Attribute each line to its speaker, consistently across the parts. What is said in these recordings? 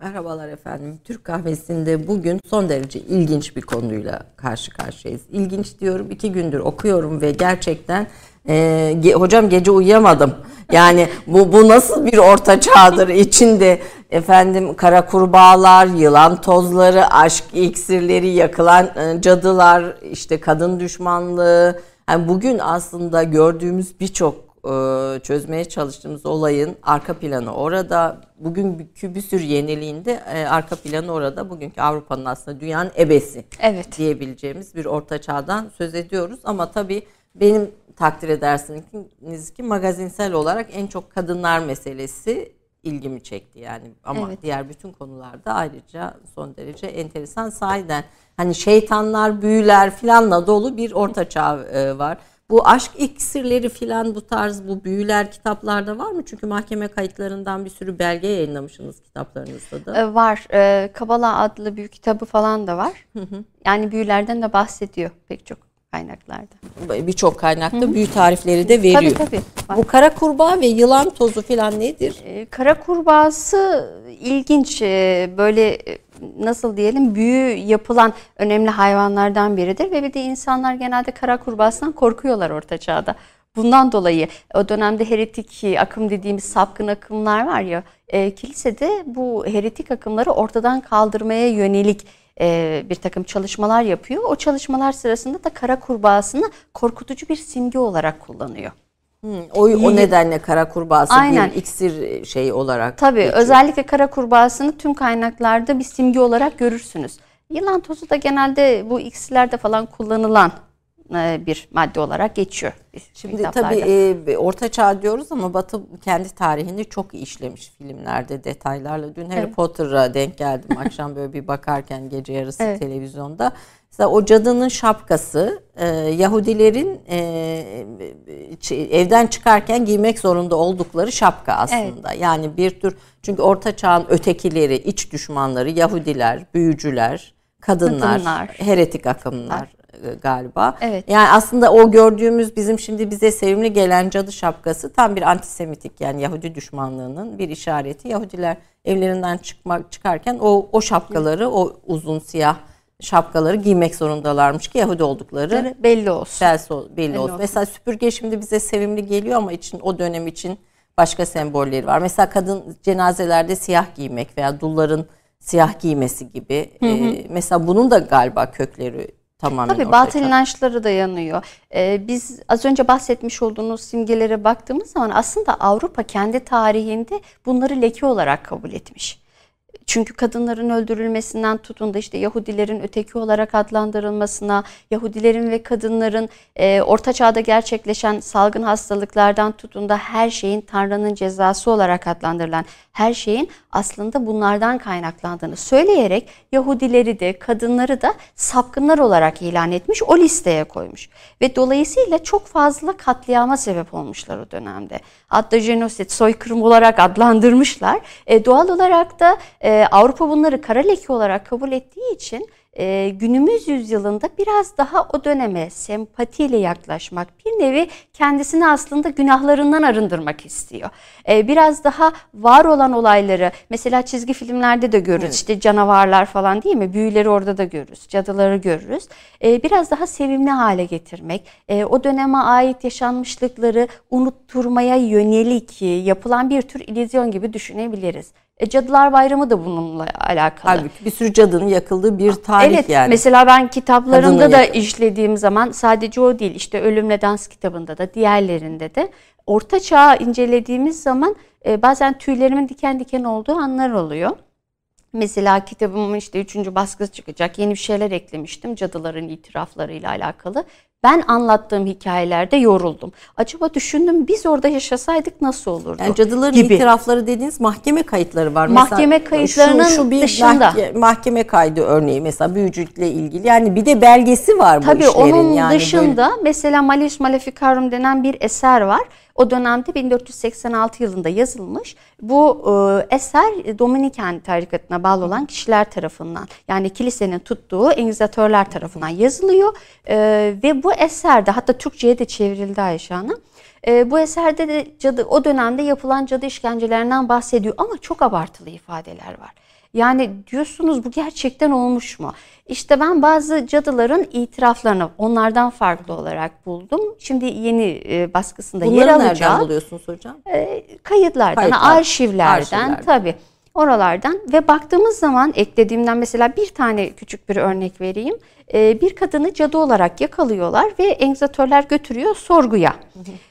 Speaker 1: Merhabalar efendim. Türk kahvesinde bugün son derece ilginç bir konuyla karşı karşıyayız. İlginç diyorum iki gündür okuyorum ve gerçekten e, ge, hocam gece uyuyamadım. Yani bu bu nasıl bir orta çağdır içinde efendim kara kurbağalar, yılan tozları, aşk iksirleri, yakılan e, cadılar, işte kadın düşmanlığı. Yani bugün aslında gördüğümüz birçok e, çözmeye çalıştığımız olayın arka planı orada. Bugünkü bir sürü yeniliğinde e, arka planı orada. Bugünkü Avrupa'nın aslında dünyanın ebesi
Speaker 2: evet.
Speaker 1: diyebileceğimiz bir orta çağdan söz ediyoruz. Ama tabii benim takdir edersiniz ki magazinsel olarak en çok kadınlar meselesi ilgimi çekti yani ama evet. diğer bütün konularda ayrıca son derece enteresan sahiden hani şeytanlar büyüler filanla dolu bir orta çağ e, var. Bu aşk iksirleri filan bu tarz bu büyüler kitaplarda var mı? Çünkü mahkeme kayıtlarından bir sürü belge yayınlamışsınız kitaplarınızda da.
Speaker 2: Ee, var. Ee, Kabala adlı büyük kitabı falan da var. Hı hı. Yani büyülerden de bahsediyor pek çok kaynaklarda.
Speaker 1: Birçok kaynakta Hı-hı. büyü tarifleri de veriyor.
Speaker 2: Tabii tabii.
Speaker 1: Var. Bu kara kurbağa ve yılan tozu filan nedir?
Speaker 2: Ee, kara kurbağası ilginç. Ee, böyle nasıl diyelim büyü yapılan önemli hayvanlardan biridir ve bir de insanlar genelde kara kurbağasından korkuyorlar orta çağda. Bundan dolayı o dönemde heretik akım dediğimiz sapkın akımlar var ya e, kilisede bu heretik akımları ortadan kaldırmaya yönelik e, bir takım çalışmalar yapıyor. O çalışmalar sırasında da kara kurbağasını korkutucu bir simge olarak kullanıyor.
Speaker 1: Hmm, o, o nedenle kara kurbağası Aynen. bir iksir şey olarak.
Speaker 2: Tabii geçiyor. özellikle kara kurbağasını tüm kaynaklarda bir simge olarak görürsünüz. Yılan tozu da genelde bu iksirlerde falan kullanılan e, bir madde olarak geçiyor.
Speaker 1: Şimdi tabii e, Orta Çağ diyoruz ama Batı kendi tarihini çok iyi işlemiş filmlerde detaylarla. Dün Harry evet. Potter'a denk geldim akşam böyle bir bakarken gece yarısı evet. televizyonda. Mesela o cadının şapkası e, Yahudilerin e, evden çıkarken giymek zorunda oldukları şapka aslında. Evet. Yani bir tür çünkü Orta Çağ'ın ötekileri, iç düşmanları Yahudiler, büyücüler, kadınlar, kadınlar. heretik akımlar e, galiba. Evet. Yani aslında o gördüğümüz bizim şimdi bize sevimli gelen cadı şapkası tam bir antisemitik yani Yahudi düşmanlığının bir işareti. Yahudiler evlerinden çıkmak çıkarken o o şapkaları, o uzun siyah şapkaları giymek zorundalarmış ki Yahudi oldukları
Speaker 2: belli olsun.
Speaker 1: Belli, belli, olsun. olsun. Mesela süpürge şimdi bize sevimli geliyor ama için o dönem için başka sembolleri var. Mesela kadın cenazelerde siyah giymek veya dulların siyah giymesi gibi. Hı hı. Ee, mesela bunun da galiba kökleri tamamen
Speaker 2: Tabii batıl inançları da yanıyor. Ee, biz az önce bahsetmiş olduğunuz simgelere baktığımız zaman aslında Avrupa kendi tarihinde bunları leke olarak kabul etmiş. Çünkü kadınların öldürülmesinden tutun da işte Yahudilerin öteki olarak adlandırılmasına, Yahudilerin ve kadınların e, Orta Çağ'da gerçekleşen salgın hastalıklardan tutun da her şeyin Tanrı'nın cezası olarak adlandırılan her şeyin aslında bunlardan kaynaklandığını söyleyerek Yahudileri de kadınları da sapkınlar olarak ilan etmiş, o listeye koymuş. Ve dolayısıyla çok fazla katliama sebep olmuşlar o dönemde. Hatta jenosit, soykırım olarak adlandırmışlar. E, doğal olarak da e, Avrupa bunları kara leke olarak kabul ettiği için e, günümüz yüzyılında biraz daha o döneme sempatiyle yaklaşmak, bir nevi kendisini aslında günahlarından arındırmak istiyor. E, biraz daha var olan olayları, mesela çizgi filmlerde de görürüz, evet. işte canavarlar falan değil mi? Büyüleri orada da görürüz, cadıları görürüz. E, biraz daha sevimli hale getirmek, e, o döneme ait yaşanmışlıkları unutturmaya yönelik yapılan bir tür illüzyon gibi düşünebiliriz. E, Cadılar Bayramı da bununla alakalı.
Speaker 1: Halbuki bir sürü cadının yakıldığı bir tarih
Speaker 2: evet,
Speaker 1: yani.
Speaker 2: Mesela ben kitaplarımda Kadının da yakın. işlediğim zaman sadece o değil işte Ölümle Dans kitabında da diğerlerinde de Orta Çağ'ı incelediğimiz zaman e, bazen tüylerimin diken diken olduğu anlar oluyor. Mesela kitabımın işte üçüncü baskısı çıkacak. Yeni bir şeyler eklemiştim cadıların itiraflarıyla alakalı. Ben anlattığım hikayelerde yoruldum. Acaba düşündüm biz orada yaşasaydık nasıl olurdu?
Speaker 1: Yani cadıların gibi. itirafları dediğiniz mahkeme kayıtları var.
Speaker 2: Mahkeme mesela, kayıtlarının şu, şu bir dışında.
Speaker 1: Mahkeme kaydı örneği mesela büyücülükle ilgili. Yani bir de belgesi var bu
Speaker 2: Tabii
Speaker 1: işlerin.
Speaker 2: onun yani dışında böyle... mesela Malleus Maleficarum denen bir eser var. O dönemde 1486 yılında yazılmış. Bu e, eser Dominiken tarikatına bağlı olan kişiler tarafından yani kilisenin tuttuğu engizatörler tarafından yazılıyor. E, ve bu eserde hatta Türkçe'ye de çevrildi Ayşe Hanım. E, bu eserde de cadı, o dönemde yapılan cadı işkencelerinden bahsediyor ama çok abartılı ifadeler var. Yani diyorsunuz bu gerçekten olmuş mu? İşte ben bazı cadıların itiraflarını onlardan farklı olarak buldum. Şimdi yeni e, baskısında
Speaker 1: Bunları
Speaker 2: yer
Speaker 1: nereden
Speaker 2: alacak.
Speaker 1: buluyorsunuz hocam?
Speaker 2: E, kayıtlardan,
Speaker 1: Kayıtlar,
Speaker 2: arşivlerden,
Speaker 1: arşivlerden.
Speaker 2: tabii oralardan ve baktığımız zaman eklediğimden mesela bir tane küçük bir örnek vereyim. E, bir kadını cadı olarak yakalıyorlar ve engizatörler götürüyor sorguya.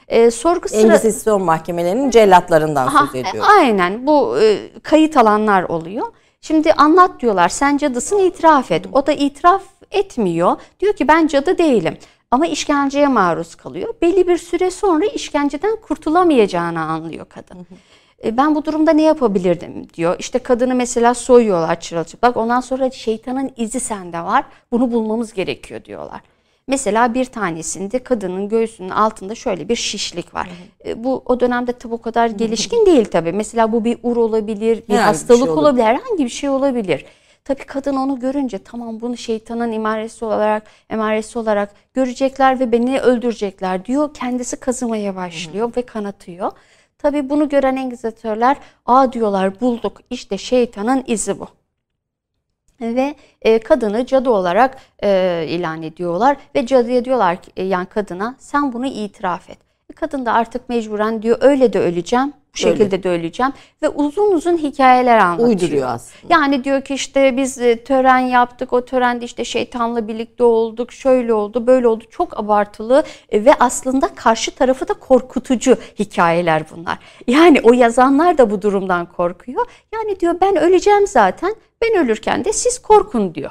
Speaker 2: E, sorgu sıra...
Speaker 1: Engizisyon mahkemelerinin cellatlarından söz
Speaker 2: e,
Speaker 1: ediyor.
Speaker 2: aynen bu e, kayıt alanlar oluyor. Şimdi anlat diyorlar sen cadısın itiraf et. O da itiraf etmiyor. Diyor ki ben cadı değilim. Ama işkenceye maruz kalıyor. Belli bir süre sonra işkenceden kurtulamayacağını anlıyor kadın. E, ben bu durumda ne yapabilirdim diyor. İşte kadını mesela soyuyorlar çırılçıplak. Ondan sonra şeytanın izi sende var. Bunu bulmamız gerekiyor diyorlar. Mesela bir tanesinde kadının göğsünün altında şöyle bir şişlik var. E, Bu o dönemde tabi o kadar gelişkin değil tabi. Mesela bu bir ur olabilir, bir
Speaker 1: Herhangi bir
Speaker 2: hastalık
Speaker 1: şey olabilir.
Speaker 2: olabilir, herhangi bir şey olabilir. Tabi kadın onu görünce tamam bunu şeytanın imaresi olarak emaresi olarak görecekler ve beni öldürecekler diyor. Kendisi kazımaya başlıyor ve kanatıyor. Tabi bunu gören engizatörler aa diyorlar bulduk işte şeytanın izi bu ve e, kadını cadı olarak e, ilan ediyorlar ve cadıya diyorlar ki e, yani kadına sen bunu itiraf et. Kadın da artık mecburen diyor öyle de öleceğim bu
Speaker 1: Öyle.
Speaker 2: şekilde de öleceğim ve uzun uzun hikayeler anlatıyor.
Speaker 1: Uyduruyor aslında.
Speaker 2: Yani diyor ki işte biz e, tören yaptık o törende işte şeytanla birlikte olduk şöyle oldu böyle oldu çok abartılı e, ve aslında karşı tarafı da korkutucu hikayeler bunlar. Yani o yazanlar da bu durumdan korkuyor. Yani diyor ben öleceğim zaten ben ölürken de siz korkun diyor.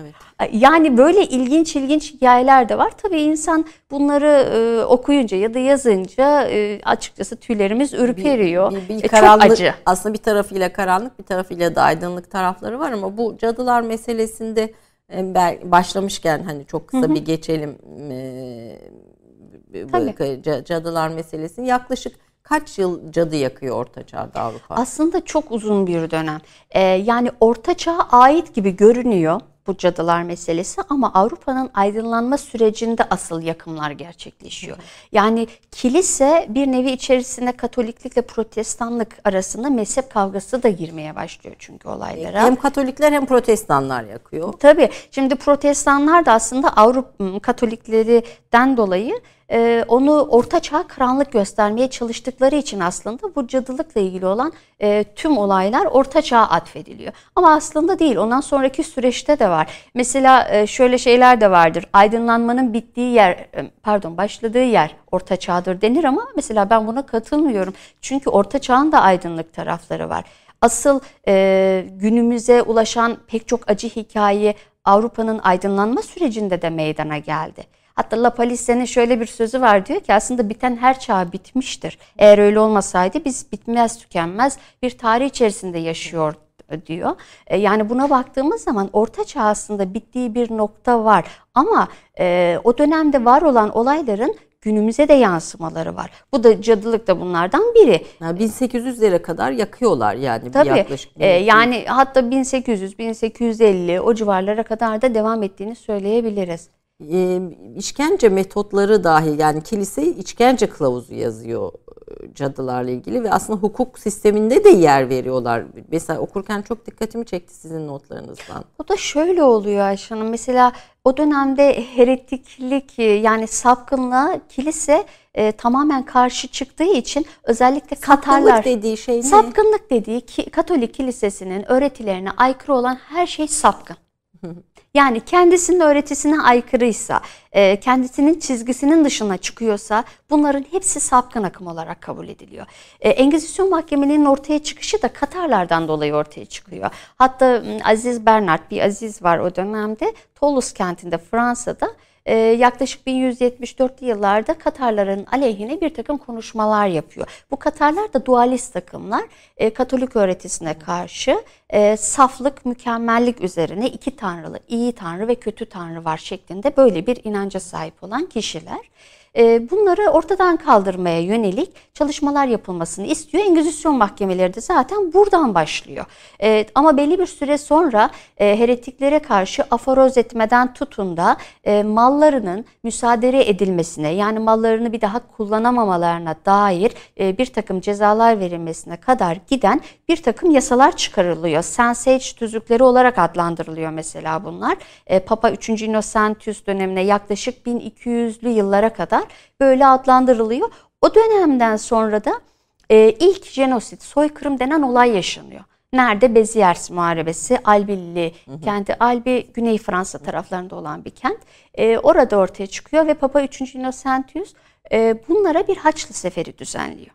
Speaker 1: Evet.
Speaker 2: Yani böyle ilginç ilginç hikayeler de var. Tabii insan bunları e, okuyunca ya da yazınca e, açıkçası tüylerimiz ürperiyor.
Speaker 1: Bir, bir
Speaker 2: E, çok
Speaker 1: karanlık,
Speaker 2: acı.
Speaker 1: Aslında bir tarafıyla karanlık, bir tarafıyla da aydınlık tarafları var ama bu cadılar meselesinde e, başlamışken hani çok kısa bir geçelim e,
Speaker 2: Tabii.
Speaker 1: ca- cadılar meselesini. Yaklaşık kaç yıl cadı yakıyor Orta Çağ'da Avrupa?
Speaker 2: Aslında çok uzun bir dönem. Ee, yani Orta Çağ'a ait gibi görünüyor bu cadılar meselesi ama Avrupa'nın aydınlanma sürecinde asıl yakımlar gerçekleşiyor. Yani kilise bir nevi içerisinde Katoliklikle Protestanlık arasında mezhep kavgası da girmeye başlıyor çünkü olaylara.
Speaker 1: Hem Katolikler hem Protestanlar yakıyor.
Speaker 2: Tabii. Şimdi protestanlar da aslında Avrupa Katoliklerinden dolayı e, onu orta çağ karanlık göstermeye çalıştıkları için aslında bu cadılıkla ilgili olan e, tüm olaylar orta çağa atfediliyor. Ama aslında değil. Ondan sonraki süreçte de var. Mesela e, şöyle şeyler de vardır. Aydınlanmanın bittiği yer, e, pardon başladığı yer orta çağdır denir ama mesela ben buna katılmıyorum. Çünkü orta çağın da aydınlık tarafları var. Asıl e, günümüze ulaşan pek çok acı hikaye Avrupa'nın aydınlanma sürecinde de meydana geldi. Hatta La Palise'nin şöyle bir sözü var diyor ki aslında biten her çağ bitmiştir. Eğer öyle olmasaydı biz bitmez tükenmez bir tarih içerisinde yaşıyor diyor. E, Yani buna baktığımız zaman Orta Çağ aslında bittiği bir nokta var. Ama e, o dönemde var olan olayların günümüze de yansımaları var. Bu da cadılık da bunlardan biri.
Speaker 1: Yani 1800'lere kadar yakıyorlar yani bir
Speaker 2: Tabii
Speaker 1: yaklaşık.
Speaker 2: e, yani hatta 1800 1850 o civarlara kadar da devam ettiğini söyleyebiliriz.
Speaker 1: E, işkence metotları dahi yani kilise işkence kılavuzu yazıyor e, cadılarla ilgili ve aslında hukuk sisteminde de yer veriyorlar. Mesela okurken çok dikkatimi çekti sizin notlarınızdan.
Speaker 2: O da şöyle oluyor Ayşe Hanım. Mesela o dönemde heretiklik e, yani sapkınlığa kilise e, tamamen karşı çıktığı için özellikle Katarlar
Speaker 1: Sapkınlık dediği şey ne?
Speaker 2: Sapkınlık dediği ki, Katolik kilisesinin öğretilerine aykırı olan her şey sapkın. Yani kendisinin öğretisine aykırıysa, e, kendisinin çizgisinin dışına çıkıyorsa bunların hepsi sapkın akım olarak kabul ediliyor. E, Engizisyon mahkemelerinin ortaya çıkışı da Katarlardan dolayı ortaya çıkıyor. Hatta Aziz Bernard, bir Aziz var o dönemde, Toulouse kentinde Fransa'da e, yaklaşık 1174'lü yıllarda Katarların aleyhine bir takım konuşmalar yapıyor. Bu Katarlar da dualist takımlar. E, Katolik öğretisine karşı e, saflık, mükemmellik üzerine iki tanrılı, iyi tanrı ve kötü tanrı var şeklinde böyle bir inanca sahip olan kişiler. E, bunları ortadan kaldırmaya yönelik çalışmalar yapılmasını istiyor. Engizisyon mahkemeleri de zaten buradan başlıyor. E, ama belli bir süre sonra e, heretiklere karşı aforoz etmeden tutun da e, mallarının müsaade edilmesine yani mallarını bir daha kullanamamalarına dair e, bir takım cezalar verilmesine kadar giden bir takım yasalar çıkarılıyor. Sensage tüzükleri olarak adlandırılıyor mesela bunlar. Papa 3. Innocentius dönemine yaklaşık 1200'lü yıllara kadar böyle adlandırılıyor. O dönemden sonra da e, ilk jenosit, soykırım denen olay yaşanıyor. Nerede? Beziers Muharebesi, Albilli kenti. Albi Güney Fransa taraflarında olan bir kent. E, orada ortaya çıkıyor ve Papa 3. Innocentius e, bunlara bir Haçlı seferi düzenliyor.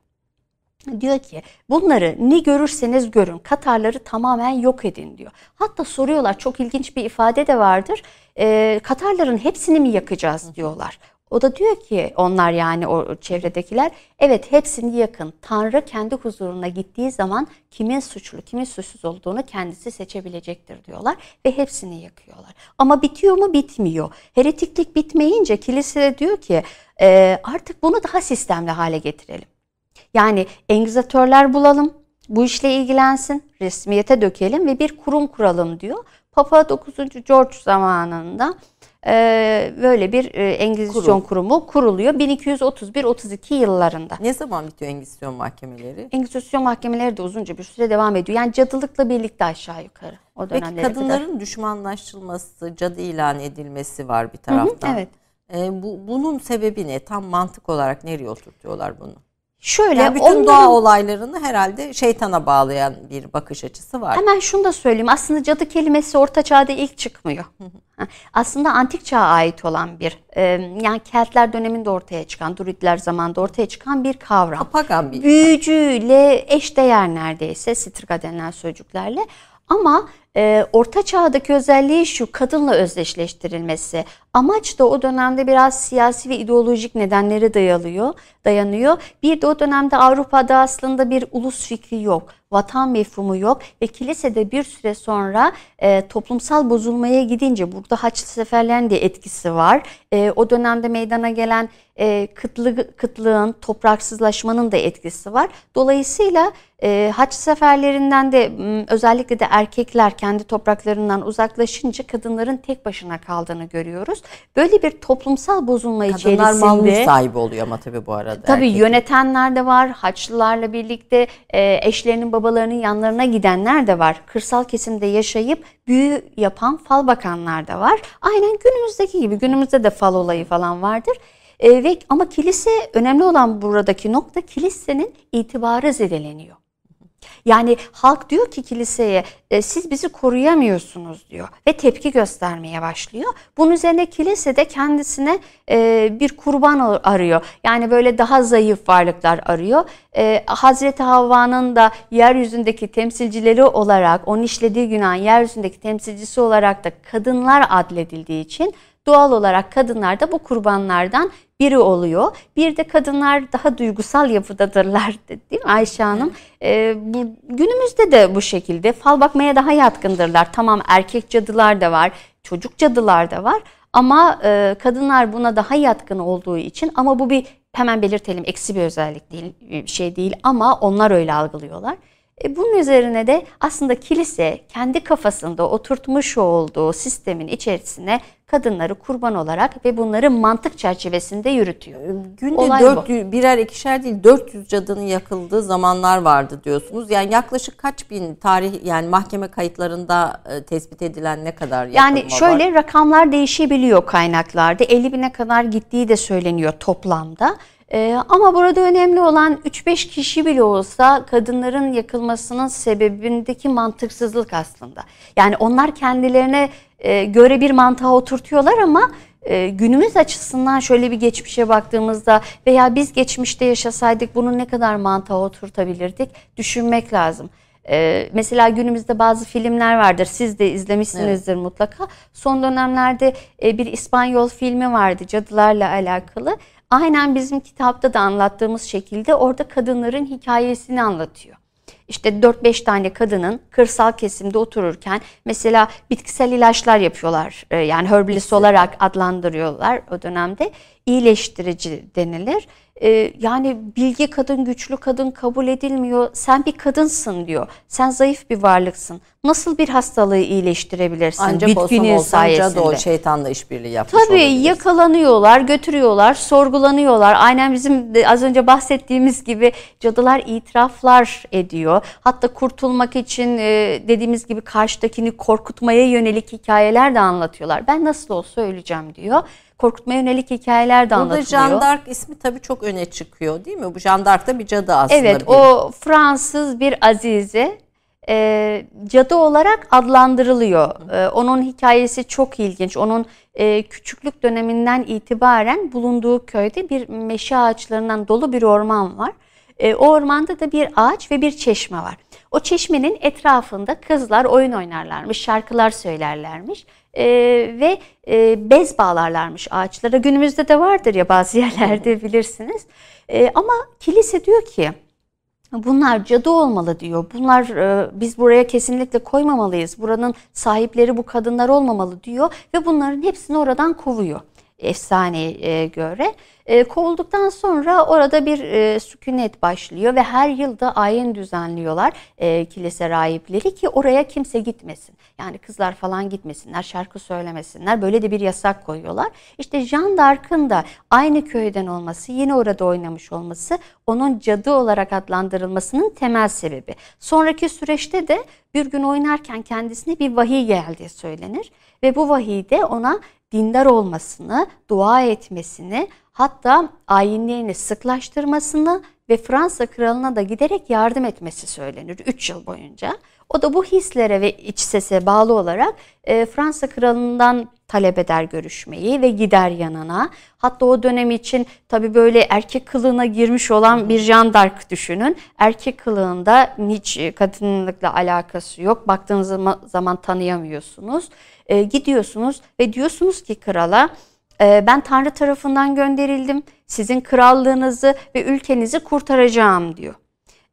Speaker 2: Diyor ki bunları ne görürseniz görün Katarları tamamen yok edin diyor. Hatta soruyorlar çok ilginç bir ifade de vardır. E, Katarların hepsini mi yakacağız diyorlar. O da diyor ki onlar yani o çevredekiler evet hepsini yakın. Tanrı kendi huzuruna gittiği zaman kimin suçlu kimin suçsuz olduğunu kendisi seçebilecektir diyorlar ve hepsini yakıyorlar. Ama bitiyor mu bitmiyor. Heretiklik bitmeyince kilise diyor ki e, artık bunu daha sistemli hale getirelim. Yani engizatörler bulalım, bu işle ilgilensin, resmiyete dökelim ve bir kurum kuralım diyor. Papa 9. George zamanında e, böyle bir e, Engizisyon Kurum. kurumu kuruluyor 1231-32 yıllarında.
Speaker 1: Ne zaman bitiyor Engizisyon mahkemeleri?
Speaker 2: Engizisyon mahkemeleri de uzunca bir süre devam ediyor. Yani cadılıkla birlikte aşağı yukarı o
Speaker 1: dönemlere Peki kadınların kadar. düşmanlaştırılması, cadı ilan edilmesi var bir taraftan. Hı hı, evet. E, bu, bunun sebebi ne? Tam mantık olarak nereye oturtuyorlar bunu? Şöyle yani bütün onların, doğa olaylarını herhalde şeytana bağlayan bir bakış açısı var.
Speaker 2: Hemen şunu da söyleyeyim. Aslında cadı kelimesi orta çağda ilk çıkmıyor. Aslında antik çağa ait olan bir yani Keltler döneminde ortaya çıkan, Druidler zamanında ortaya çıkan bir kavram.
Speaker 1: Pagan bir
Speaker 2: Büyücüyle eşdeğer neredeyse Sitrika denilen sözcüklerle. Ama e, orta çağdaki özelliği şu kadınla özdeşleştirilmesi. Amaç da o dönemde biraz siyasi ve ideolojik nedenlere dayalıyor, dayanıyor. Bir de o dönemde Avrupa'da aslında bir ulus fikri yok vatan mefhumu yok ve kilisede bir süre sonra e, toplumsal bozulmaya gidince burada Haçlı seferlerin de etkisi var. E, o dönemde meydana gelen e, kıtlı, kıtlığın, topraksızlaşmanın da etkisi var. Dolayısıyla e, haç seferlerinden de özellikle de erkekler kendi topraklarından uzaklaşınca kadınların tek başına kaldığını görüyoruz. Böyle bir toplumsal bozulma Kadınlar içerisinde...
Speaker 1: Kadınlar mal sahibi oluyor ama tabii bu arada.
Speaker 2: Tabii erkek. yönetenler de var. Haçlılarla birlikte e, eşlerinin babalarının yanlarına gidenler de var. Kırsal kesimde yaşayıp büyü yapan fal bakanlar da var. Aynen günümüzdeki gibi. Günümüzde de fal olayı falan vardır. E, ve ama kilise önemli olan buradaki nokta kilisenin itibarı zedeleniyor. Yani halk diyor ki kiliseye e, siz bizi koruyamıyorsunuz diyor ve tepki göstermeye başlıyor. Bunun üzerine kilise de kendisine e, bir kurban arıyor. Yani böyle daha zayıf varlıklar arıyor. E, Hazreti Havva'nın da yeryüzündeki temsilcileri olarak, onun işlediği günah yeryüzündeki temsilcisi olarak da kadınlar adledildiği için doğal olarak kadınlar da bu kurbanlardan biri oluyor. Bir de kadınlar daha duygusal yapıdadırlar değil mi Ayşe Hanım? Ee, bu, günümüzde de bu şekilde fal bakmaya daha yatkındırlar. Tamam erkek cadılar da var, çocuk cadılar da var. Ama e, kadınlar buna daha yatkın olduğu için ama bu bir hemen belirtelim eksi bir özellik değil, şey değil ama onlar öyle algılıyorlar. E, bunun üzerine de aslında kilise kendi kafasında oturtmuş olduğu sistemin içerisine kadınları kurban olarak ve bunları mantık çerçevesinde yürütüyor. E,
Speaker 1: günde Olay 400, bu. birer ikişer değil 400 cadının yakıldığı zamanlar vardı diyorsunuz. Yani yaklaşık kaç bin tarih yani mahkeme kayıtlarında e, tespit edilen ne kadar yakılma
Speaker 2: Yani şöyle var? rakamlar değişebiliyor kaynaklarda. 50 bine kadar gittiği de söyleniyor toplamda. Ee, ama burada önemli olan 3-5 kişi bile olsa kadınların yakılmasının sebebindeki mantıksızlık aslında. Yani onlar kendilerine e, göre bir mantığa oturtuyorlar ama e, günümüz açısından şöyle bir geçmişe baktığımızda veya biz geçmişte yaşasaydık bunu ne kadar mantığa oturtabilirdik düşünmek lazım. Ee, mesela günümüzde bazı filmler vardır. Siz de izlemişsinizdir evet. mutlaka. Son dönemlerde e, bir İspanyol filmi vardı cadılarla alakalı. Aynen bizim kitapta da anlattığımız şekilde orada kadınların hikayesini anlatıyor. işte 4-5 tane kadının kırsal kesimde otururken mesela bitkisel ilaçlar yapıyorlar. E, yani herbalist olarak adlandırıyorlar o dönemde. iyileştirici denilir. E, yani bilgi kadın, güçlü kadın kabul edilmiyor. Sen bir kadınsın diyor. Sen zayıf bir varlıksın. Nasıl bir hastalığı iyileştirebilirsin
Speaker 1: Ancak
Speaker 2: bitkinin sayesinde?
Speaker 1: cadı o şeytanla işbirliği yapmış
Speaker 2: Tabii
Speaker 1: olabilirsin.
Speaker 2: yakalanıyorlar, götürüyorlar, sorgulanıyorlar. Aynen bizim az önce bahsettiğimiz gibi cadılar itiraflar ediyor. Hatta kurtulmak için e, dediğimiz gibi karşıdakini korkutmaya yönelik hikayeler de anlatıyorlar. Ben nasıl olsa öleceğim diyor. Korkutmaya yönelik hikayeler de
Speaker 1: Burada
Speaker 2: anlatılıyor.
Speaker 1: Jeanne d'Arc ismi tabii çok öne çıkıyor değil mi? Bu Jeanne d'Arc da bir cadı aslında.
Speaker 2: Evet
Speaker 1: bir-
Speaker 2: o Fransız bir azize e, cadı olarak adlandırılıyor. E, onun hikayesi çok ilginç. Onun e, küçüklük döneminden itibaren bulunduğu köyde bir meşe ağaçlarından dolu bir orman var. E, o ormanda da bir ağaç ve bir çeşme var. O çeşmenin etrafında kızlar oyun oynarlarmış, şarkılar söylerlermiş e, ve e, bez bağlarlarmış ağaçlara. Günümüzde de vardır ya bazı yerlerde bilirsiniz. E, ama kilise diyor ki Bunlar cadı olmalı diyor. Bunlar e, biz buraya kesinlikle koymamalıyız. Buranın sahipleri bu kadınlar olmamalı diyor ve bunların hepsini oradan kovuyor efsaneye göre. E, kovulduktan sonra orada bir e, sükunet başlıyor ve her yılda ayin düzenliyorlar e, kilise rahipleri ki oraya kimse gitmesin. Yani kızlar falan gitmesinler, şarkı söylemesinler. Böyle de bir yasak koyuyorlar. İşte Jeanne d'Arc'ın da aynı köyden olması, yine orada oynamış olması onun cadı olarak adlandırılmasının temel sebebi. Sonraki süreçte de bir gün oynarken kendisine bir vahiy geldiği söylenir ve bu vahiyde ona dindar olmasını, dua etmesini, hatta ayinlerini sıklaştırmasını ve Fransa kralına da giderek yardım etmesi söylenir 3 yıl boyunca. O da bu hislere ve iç sese bağlı olarak e, Fransa kralından talep eder görüşmeyi ve gider yanına. Hatta o dönem için tabii böyle erkek kılığına girmiş olan bir Jeanne d'Arc düşünün. Erkek kılığında hiç kadınlıkla alakası yok. Baktığınız zaman, tanıyamıyorsunuz. E, gidiyorsunuz ve diyorsunuz ki krala e, ben Tanrı tarafından gönderildim. Sizin krallığınızı ve ülkenizi kurtaracağım diyor.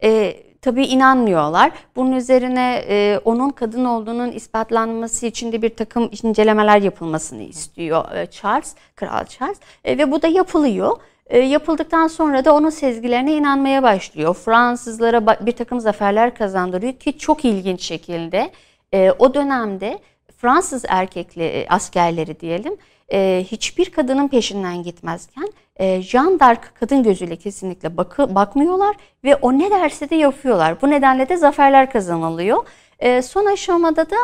Speaker 2: E, tabii inanmıyorlar. Bunun üzerine e, onun kadın olduğunun ispatlanması için de bir takım incelemeler yapılmasını istiyor e, Charles, Kral Charles e, ve bu da yapılıyor. E, yapıldıktan sonra da onun sezgilerine inanmaya başlıyor. Fransızlara bir takım zaferler kazandırıyor ki çok ilginç şekilde e, o dönemde Fransız erkekli e, askerleri diyelim e, hiçbir kadının peşinden gitmezken e, Jeanne d'Arc kadın gözüyle kesinlikle bakı, bakmıyorlar ve o ne derse de yapıyorlar. Bu nedenle de zaferler kazanılıyor. E, son aşamada da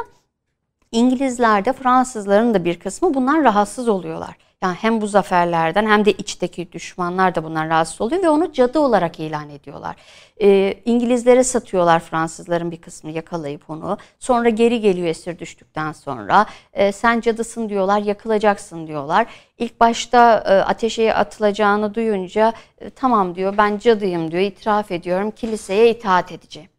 Speaker 2: İngilizler de Fransızların da bir kısmı bundan rahatsız oluyorlar. Yani hem bu zaferlerden hem de içteki düşmanlar da bundan rahatsız oluyor ve onu cadı olarak ilan ediyorlar. Ee, İngilizlere satıyorlar Fransızların bir kısmını yakalayıp onu. Sonra geri geliyor esir düştükten sonra. Ee, sen cadısın diyorlar, yakılacaksın diyorlar. İlk başta e, ateşe atılacağını duyunca e, tamam diyor ben cadıyım diyor, itiraf ediyorum kiliseye itaat edeceğim.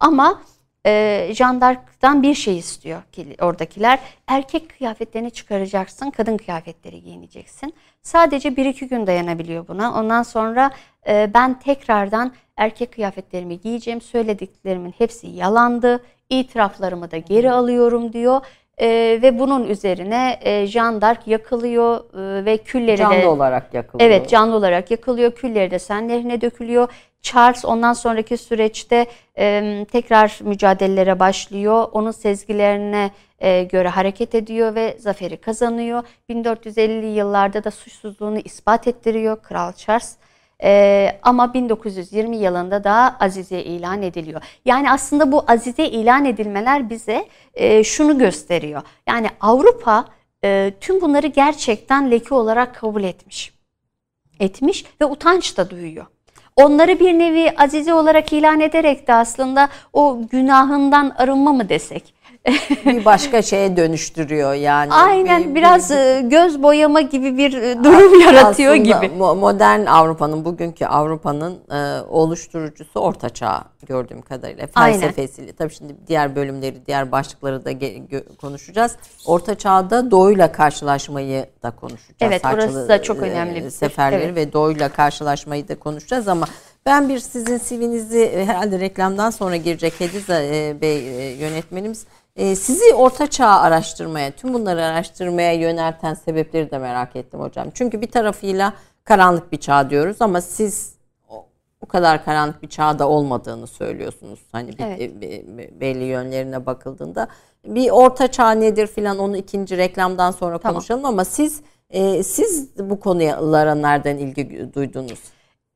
Speaker 2: Ama e, jandarktan bir şey istiyor ki oradakiler. Erkek kıyafetlerini çıkaracaksın, kadın kıyafetleri giyineceksin. Sadece bir iki gün dayanabiliyor buna. Ondan sonra e, ben tekrardan erkek kıyafetlerimi giyeceğim. Söylediklerimin hepsi yalandı. İtiraflarımı da geri alıyorum diyor. E, ve bunun üzerine e, Jeanne d'Arc yakılıyor e, ve külleri
Speaker 1: canlı
Speaker 2: de...
Speaker 1: olarak yakılıyor.
Speaker 2: Evet canlı olarak yakılıyor. Külleri de Sen Nehri'ne dökülüyor. Charles ondan sonraki süreçte e, tekrar mücadelelere başlıyor. Onun sezgilerine e, göre hareket ediyor ve zaferi kazanıyor. 1450'li yıllarda da suçsuzluğunu ispat ettiriyor Kral Charles. Ee, ama 1920 yılında da Azize ilan ediliyor. Yani aslında bu Azize ilan edilmeler bize e, şunu gösteriyor. Yani Avrupa e, tüm bunları gerçekten leke olarak kabul etmiş. Etmiş ve utanç da duyuyor. Onları bir nevi Azize olarak ilan ederek de aslında o günahından arınma mı desek?
Speaker 1: Bir başka şeye dönüştürüyor yani.
Speaker 2: Aynen
Speaker 1: bir,
Speaker 2: biraz
Speaker 1: bir,
Speaker 2: e, göz boyama gibi bir e, durum yaratıyor gibi.
Speaker 1: Modern Avrupa'nın, bugünkü Avrupa'nın e, oluşturucusu Orta Çağ gördüğüm kadarıyla. Felsefesiyle. Tabii şimdi diğer bölümleri, diğer başlıkları da konuşacağız. Orta Çağ'da doğuyla karşılaşmayı da konuşacağız.
Speaker 2: Evet, orası da çok önemli bir
Speaker 1: seferleri
Speaker 2: evet.
Speaker 1: ve doğuyla karşılaşmayı da konuşacağız ama Ben bir sizin CV'nizi herhalde reklamdan sonra girecek Hediz Bey yönetmenimiz. Sizi orta çağ araştırmaya, tüm bunları araştırmaya yönelten sebepleri de merak ettim hocam. Çünkü bir tarafıyla karanlık bir çağ diyoruz ama siz o kadar karanlık bir çağda olmadığını söylüyorsunuz. Hani bir, evet. belli yönlerine bakıldığında. Bir orta çağ nedir filan onu ikinci reklamdan sonra tamam. konuşalım ama siz e, siz bu konulara nereden ilgi duydunuz?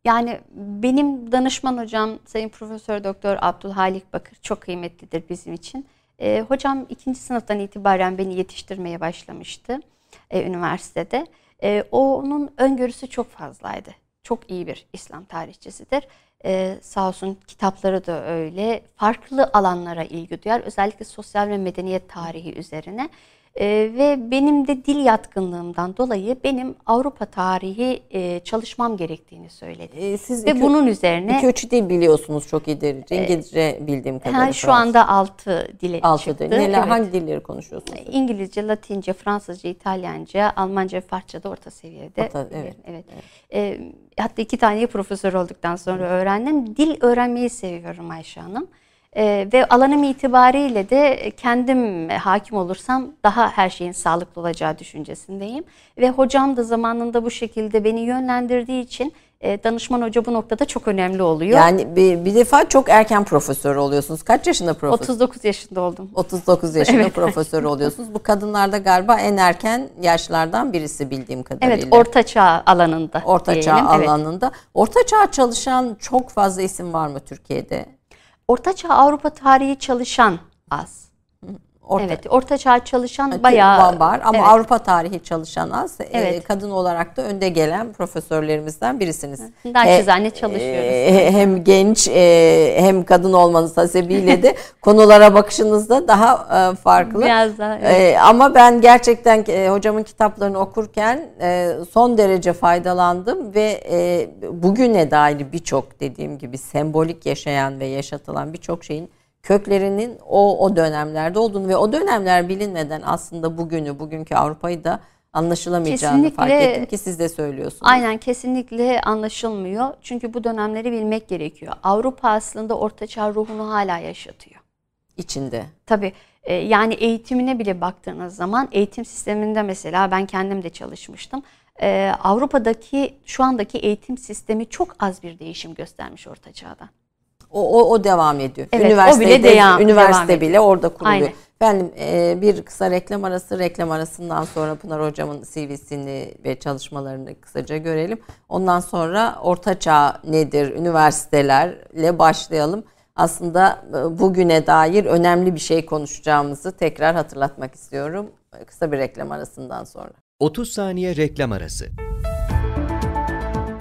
Speaker 2: Yani benim danışman hocam Sayın Profesör Doktor Abdülhalik Bakır çok kıymetlidir bizim için. E, hocam ikinci sınıftan itibaren beni yetiştirmeye başlamıştı e, üniversitede. E, onun öngörüsü çok fazlaydı çok iyi bir İslam tarihçisidir. Ee, sağ olsun kitapları da öyle. Farklı alanlara ilgi duyar. Özellikle sosyal ve medeniyet tarihi üzerine. Ee, ve benim de dil yatkınlığımdan dolayı benim Avrupa tarihi e, çalışmam gerektiğini söyledi. Ee,
Speaker 1: siz ve iki, bunun üzerine iki üç dil biliyorsunuz çok iyi derece. E, İngilizce e, bildiğim kadarıyla.
Speaker 2: Ha, şu anda altı dile altı çıktı. Dil.
Speaker 1: Neler, evet. Hangi dilleri konuşuyorsunuz?
Speaker 2: İngilizce, Latince, Fransızca, İtalyanca, Almanca, Farsça da orta seviyede. Orta, evet. evet. evet. E, hatta iki tane profesör olduktan sonra öğrendim. Dil öğrenmeyi seviyorum Ayşe Hanım. Ee, ve alanım itibariyle de kendim hakim olursam daha her şeyin sağlıklı olacağı düşüncesindeyim. Ve hocam da zamanında bu şekilde beni yönlendirdiği için e, danışman hoca bu noktada çok önemli oluyor.
Speaker 1: Yani bir, bir defa çok erken profesör oluyorsunuz. Kaç yaşında profesör?
Speaker 2: 39 yaşında oldum.
Speaker 1: 39 yaşında evet. profesör oluyorsunuz. Bu kadınlarda galiba en erken yaşlardan birisi bildiğim kadarıyla.
Speaker 2: Evet, orta çağ alanında.
Speaker 1: Orta diyelim. çağ alanında. Evet. Orta çağ çalışan çok fazla isim var mı Türkiye'de?
Speaker 2: Orta çağ Avrupa tarihi çalışan az. Orta, evet, orta çağ çalışan bayağı
Speaker 1: var ama evet. Avrupa tarihi çalışan az. E, evet. E, kadın olarak da önde gelen profesörlerimizden birisiniz.
Speaker 2: Naçizane e, çalışıyoruz.
Speaker 1: E, hem genç e, hem kadın olmanız hasebiyle de konulara bakışınızda daha e, farklı.
Speaker 2: Biraz daha. Evet.
Speaker 1: E, ama ben gerçekten e, hocamın kitaplarını okurken e, son derece faydalandım ve e, bugüne dair birçok dediğim gibi sembolik yaşayan ve yaşatılan birçok şeyin köklerinin o o dönemlerde olduğunu ve o dönemler bilinmeden aslında bugünü, bugünkü Avrupa'yı da anlaşılamayacağını kesinlikle, fark ettim ki siz de söylüyorsunuz.
Speaker 2: Aynen kesinlikle anlaşılmıyor. Çünkü bu dönemleri bilmek gerekiyor. Avrupa aslında ortaçağ ruhunu hala yaşatıyor.
Speaker 1: İçinde.
Speaker 2: Tabii. E, yani eğitimine bile baktığınız zaman eğitim sisteminde mesela ben kendim de çalışmıştım. E, Avrupa'daki şu andaki eğitim sistemi çok az bir değişim göstermiş orta çağda.
Speaker 1: O, o, o devam ediyor. Evet, üniversite o bile devam, üniversite devam bile orada kuruluyor. Aynen. Efendim e, bir kısa reklam arası, reklam arasından sonra Pınar Hocam'ın CV'sini ve çalışmalarını kısaca görelim. Ondan sonra Orta Çağ nedir, üniversitelerle başlayalım. Aslında e, bugüne dair önemli bir şey konuşacağımızı tekrar hatırlatmak istiyorum. Kısa bir reklam arasından sonra.
Speaker 3: 30 saniye reklam arası.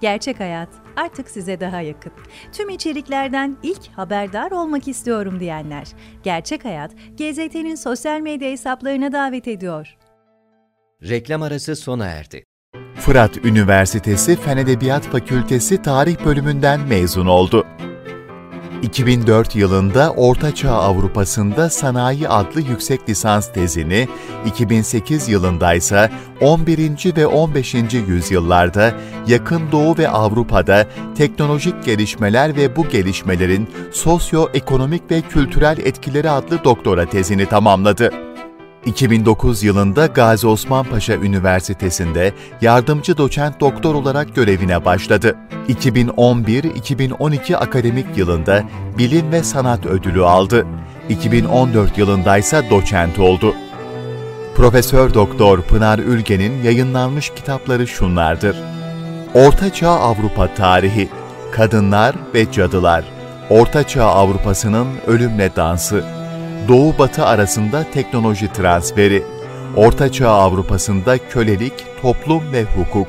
Speaker 4: Gerçek Hayat artık size daha yakın. Tüm içeriklerden ilk haberdar olmak istiyorum diyenler. Gerçek Hayat, GZT'nin sosyal medya hesaplarına davet ediyor.
Speaker 3: Reklam arası sona erdi.
Speaker 5: Fırat Üniversitesi Fen Edebiyat Fakültesi Tarih Bölümünden mezun oldu. 2004 yılında Orta Çağ Avrupa'sında Sanayi adlı yüksek lisans tezini, 2008 yılında ise 11. ve 15. yüzyıllarda Yakın Doğu ve Avrupa'da teknolojik gelişmeler ve bu gelişmelerin sosyo-ekonomik ve kültürel etkileri adlı doktora tezini tamamladı. 2009 yılında Gazi Osman Paşa Üniversitesi'nde yardımcı doçent doktor olarak görevine başladı. 2011-2012 akademik yılında Bilim ve Sanat Ödülü aldı. 2014 yılında ise doçent oldu. Profesör Doktor Pınar Ülgen'in yayınlanmış kitapları şunlardır. Ortaçağ Avrupa Tarihi, Kadınlar ve Cadılar, Ortaçağ Avrupa'sının Ölümle Dansı, Doğu-Batı arasında teknoloji transferi, Ortaçağ Avrupa'sında kölelik, toplum ve hukuk,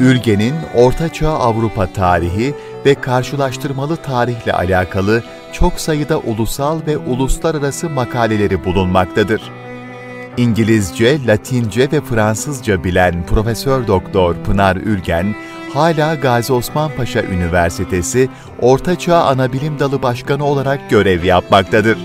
Speaker 5: Ülge'nin Ortaçağ Avrupa tarihi ve karşılaştırmalı tarihle alakalı çok sayıda ulusal ve uluslararası makaleleri bulunmaktadır. İngilizce, Latince ve Fransızca bilen Profesör Doktor Pınar Ülgen, hala Gazi Osman Paşa Üniversitesi Ortaçağ Anabilim Dalı Başkanı olarak görev yapmaktadır.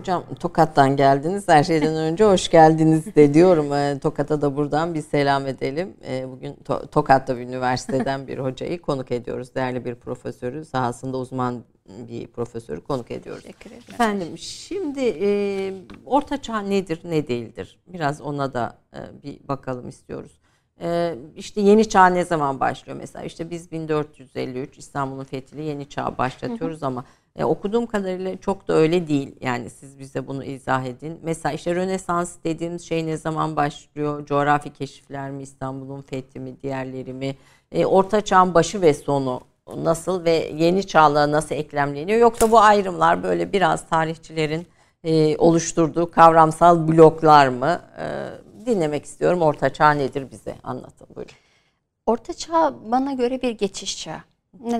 Speaker 1: Hocam Tokat'tan geldiniz. Her şeyden önce hoş geldiniz de diyorum. Ee, Tokat'a da buradan bir selam edelim. Ee, bugün Tokat'ta bir üniversiteden bir hocayı konuk ediyoruz. Değerli bir profesörü, sahasında uzman bir profesörü konuk ediyoruz. Efendim şimdi e, Orta Çağ nedir, ne değildir? Biraz ona da e, bir bakalım istiyoruz. E, işte Yeni Çağ ne zaman başlıyor mesela? İşte biz 1453 İstanbul'un fethiyle Yeni Çağ başlatıyoruz ama e, okuduğum kadarıyla çok da öyle değil. Yani siz bize bunu izah edin. Mesela işte Rönesans dediğimiz şey ne zaman başlıyor? Coğrafi keşifler mi, İstanbul'un fethi mi, diğerleri mi? E, Orta Çağ'ın başı ve sonu nasıl ve yeni çağla nasıl eklemleniyor? Yoksa bu ayrımlar böyle biraz tarihçilerin e, oluşturduğu kavramsal bloklar mı? E, dinlemek istiyorum. Orta Çağ nedir bize anlatın buyurun.
Speaker 2: Orta Çağ bana göre bir geçiş çağı.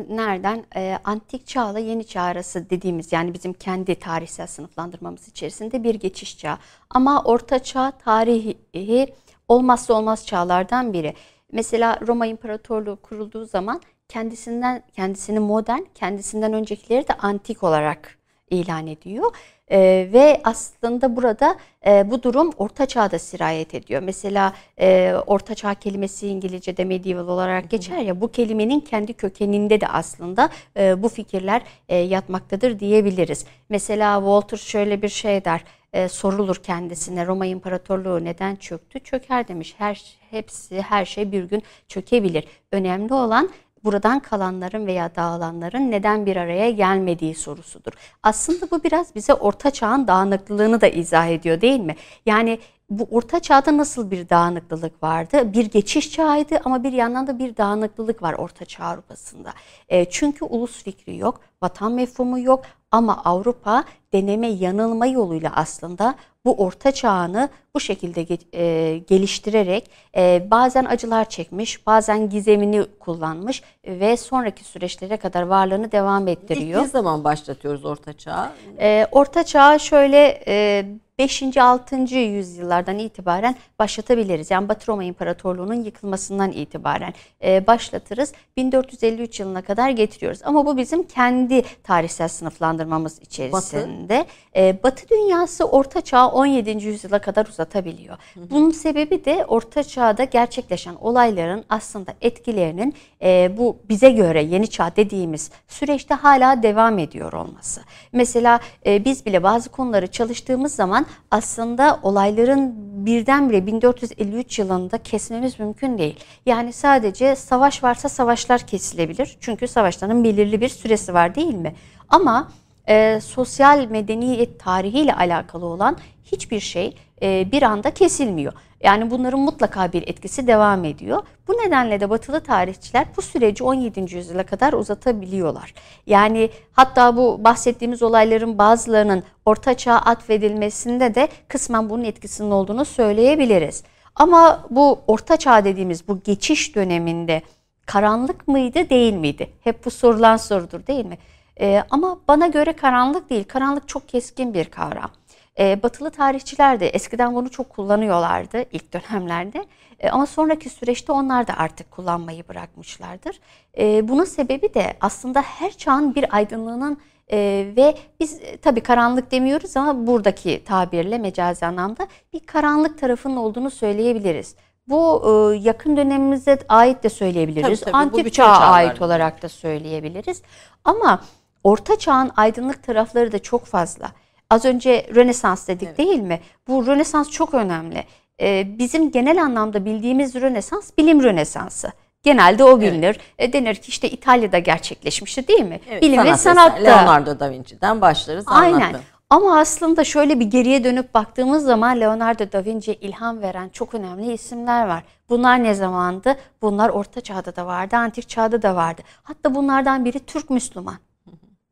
Speaker 2: Nereden? E, antik çağla yeni çağ arası dediğimiz yani bizim kendi tarihsel sınıflandırmamız içerisinde bir geçiş çağı. Ama orta çağ tarihi olmazsa olmaz çağlardan biri. Mesela Roma İmparatorluğu kurulduğu zaman kendisinden kendisini modern, kendisinden öncekileri de antik olarak ilan ediyor. E, ve aslında burada e, bu durum Orta Çağ'da sirayet ediyor. Mesela e, Orta Çağ kelimesi İngilizce'de medieval olarak geçer ya bu kelimenin kendi kökeninde de aslında e, bu fikirler e, yatmaktadır diyebiliriz. Mesela Walter şöyle bir şey der e, sorulur kendisine Roma İmparatorluğu neden çöktü? Çöker demiş. Her hepsi her şey bir gün çökebilir. Önemli olan buradan kalanların veya dağılanların neden bir araya gelmediği sorusudur. Aslında bu biraz bize orta çağın dağınıklığını da izah ediyor değil mi? Yani bu orta çağda nasıl bir dağınıklılık vardı? Bir geçiş çağıydı ama bir yandan da bir dağınıklılık var orta çağ Avrupa'sında. E, çünkü ulus fikri yok, vatan mefhumu yok ama Avrupa deneme yanılma yoluyla aslında bu orta çağını bu şekilde e, geliştirerek e, bazen acılar çekmiş, bazen gizemini kullanmış ve sonraki süreçlere kadar varlığını devam ettiriyor.
Speaker 1: İlk ne zaman başlatıyoruz orta çağı?
Speaker 2: E, orta çağ şöyle e, 5. 6. yüzyıllardan itibaren başlatabiliriz. Yani Batı Roma İmparatorluğu'nun yıkılmasından itibaren e, başlatırız. 1453 yılına kadar getiriyoruz. Ama bu bizim kendi tarihsel sınıflandırmamız içerisinde. Batı, e, Batı dünyası Orta Çağ 17. yüzyıla kadar uzatabiliyor. Hı hı. Bunun sebebi de Orta Çağ'da gerçekleşen olayların aslında etkilerinin e, bu bize göre yeni çağ dediğimiz süreçte hala devam ediyor olması. Mesela e, biz bile bazı konuları çalıştığımız zaman aslında olayların birdenbire 1453 yılında kesmemiz mümkün değil. Yani sadece savaş varsa savaşlar kesilebilir. Çünkü savaşların belirli bir süresi var değil mi? Ama e, sosyal medeniyet tarihiyle alakalı olan hiçbir şey e, bir anda kesilmiyor. Yani bunların mutlaka bir etkisi devam ediyor. Bu nedenle de batılı tarihçiler bu süreci 17. yüzyıla kadar uzatabiliyorlar. Yani hatta bu bahsettiğimiz olayların bazılarının orta çağa atfedilmesinde de kısmen bunun etkisinin olduğunu söyleyebiliriz. Ama bu orta çağ dediğimiz bu geçiş döneminde karanlık mıydı değil miydi? Hep bu sorulan sorudur değil mi? Ee, ama bana göre karanlık değil. Karanlık çok keskin bir kavram. E, batılı tarihçiler de eskiden bunu çok kullanıyorlardı ilk dönemlerde. E, ama sonraki süreçte onlar da artık kullanmayı bırakmışlardır. E, bunun sebebi de aslında her çağın bir aydınlığının e, ve biz e, tabii karanlık demiyoruz ama buradaki tabirle mecazi anlamda bir karanlık tarafının olduğunu söyleyebiliriz. Bu e, yakın dönemimize ait de söyleyebiliriz. Tabii, tabii, Antik çağa ait olarak da söyleyebiliriz. Ama Orta Çağ'ın aydınlık tarafları da çok fazla. Az önce Rönesans dedik evet. değil mi? Bu Rönesans çok önemli. Ee, bizim genel anlamda bildiğimiz Rönesans bilim Rönesansı. Genelde o bilinir. Evet. E, denir ki işte İtalya'da gerçekleşmişti değil mi? Evet, Bilim sanat ve sanatta.
Speaker 1: Leonardo da Vinci'den başlarız
Speaker 2: Aynen. Anlattım. Ama aslında şöyle bir geriye dönüp baktığımız zaman Leonardo da Vinci'ye ilham veren çok önemli isimler var. Bunlar ne zamandı? Bunlar Orta Çağ'da da vardı, Antik Çağ'da da vardı. Hatta bunlardan biri Türk Müslüman.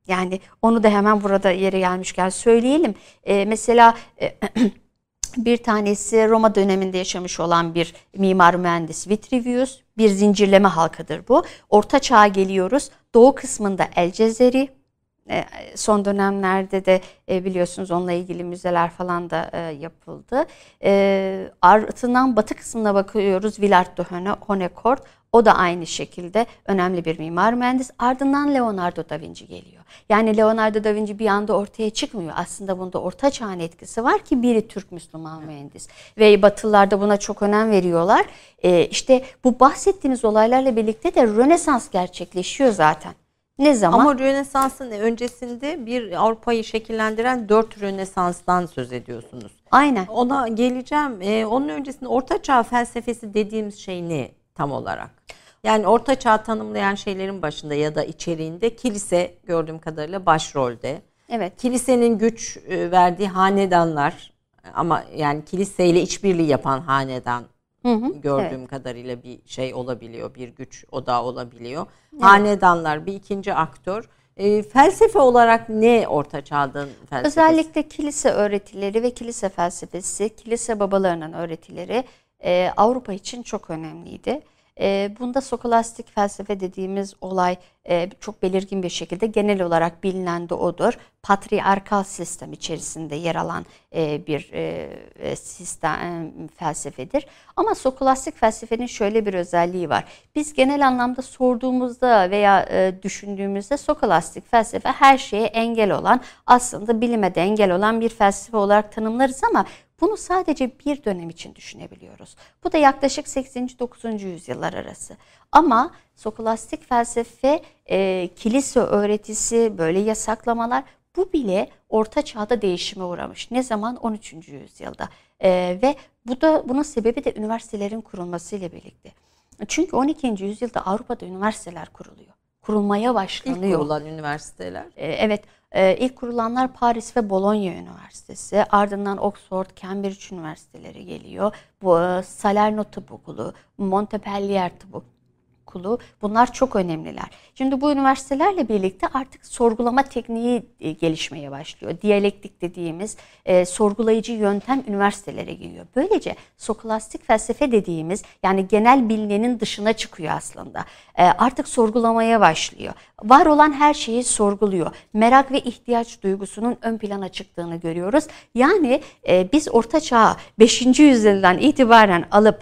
Speaker 2: Yani onu da hemen burada yere gelmişken söyleyelim. E, mesela bir tanesi Roma döneminde yaşamış olan bir mimar mühendis Vitruvius. Bir zincirleme halkadır bu. Orta çağa geliyoruz. Doğu kısmında El Cezeri, E, son dönemlerde de e, biliyorsunuz onunla ilgili müzeler falan da e, yapıldı. Ardından batı kısmına bakıyoruz. Villard de Honnecourt. O da aynı şekilde önemli bir mimar mühendis. Ardından Leonardo da Vinci geliyor. Yani Leonardo da Vinci bir anda ortaya çıkmıyor. Aslında bunda orta çağın etkisi var ki biri Türk Müslüman mühendis. Ve Batılılar da buna çok önem veriyorlar. Ee, işte bu bahsettiğiniz olaylarla birlikte de Rönesans gerçekleşiyor zaten. Ne zaman?
Speaker 1: Ama Rönesans'ın öncesinde bir Avrupa'yı şekillendiren dört Rönesans'tan söz ediyorsunuz.
Speaker 2: Aynen.
Speaker 1: Ona geleceğim. Ee, onun öncesinde Orta Çağ felsefesi dediğimiz şey ne tam olarak? Yani Orta Çağ tanımlayan şeylerin başında ya da içeriğinde kilise gördüğüm kadarıyla başrolde.
Speaker 2: Evet.
Speaker 1: Kilisenin güç e, verdiği hanedanlar ama yani kiliseyle işbirliği yapan hanedan Hı hı, gördüğüm evet. kadarıyla bir şey olabiliyor, bir güç odağı olabiliyor. Evet. Hanedanlar bir ikinci aktör. E, felsefe olarak ne Orta Çağ'ın felsefesi?
Speaker 2: Özellikle kilise öğretileri ve kilise felsefesi, kilise babalarının öğretileri e, Avrupa için çok önemliydi. Bunda skolastik felsefe dediğimiz olay e, çok belirgin bir şekilde genel olarak bilinen de odur. Patriarkal sistem içerisinde yer alan e, bir e, e sistem felsefedir. Ama skolastik felsefenin şöyle bir özelliği var. Biz genel anlamda sorduğumuzda veya düşündüğümüzde skolastik felsefe her şeye engel olan, aslında bilime de engel olan bir felsefe olarak tanımlarız ama bunu sadece bir dönem için düşünebiliyoruz. Bu da yaklaşık 8. 9. yüzyıllar arası. Ama sokolastik felsefe, e, kilise öğretisi, böyle yasaklamalar bu bile orta çağda değişime uğramış. Ne zaman? 13. yüzyılda. E, ve bu da bunun sebebi de üniversitelerin kurulmasıyla birlikte. Çünkü 12. yüzyılda Avrupa'da üniversiteler kuruluyor. Kurulmaya başlanıyor.
Speaker 1: İlk kurulan üniversiteler.
Speaker 2: E, evet. Ee, ilk kurulanlar Paris ve Bologna Üniversitesi, ardından Oxford, Cambridge Üniversiteleri geliyor. Bu e, Salerno Tıp Okulu, Montpellier Tıp okulu bunlar çok önemliler. Şimdi bu üniversitelerle birlikte artık sorgulama tekniği e, gelişmeye başlıyor. Diyalektik dediğimiz e, sorgulayıcı yöntem üniversitelere giriyor. Böylece sokolastik felsefe dediğimiz yani genel bilinenin dışına çıkıyor aslında. E, artık sorgulamaya başlıyor. Var olan her şeyi sorguluyor. Merak ve ihtiyaç duygusunun ön plana çıktığını görüyoruz. Yani e, biz Orta Çağ 5. yüzyıldan itibaren alıp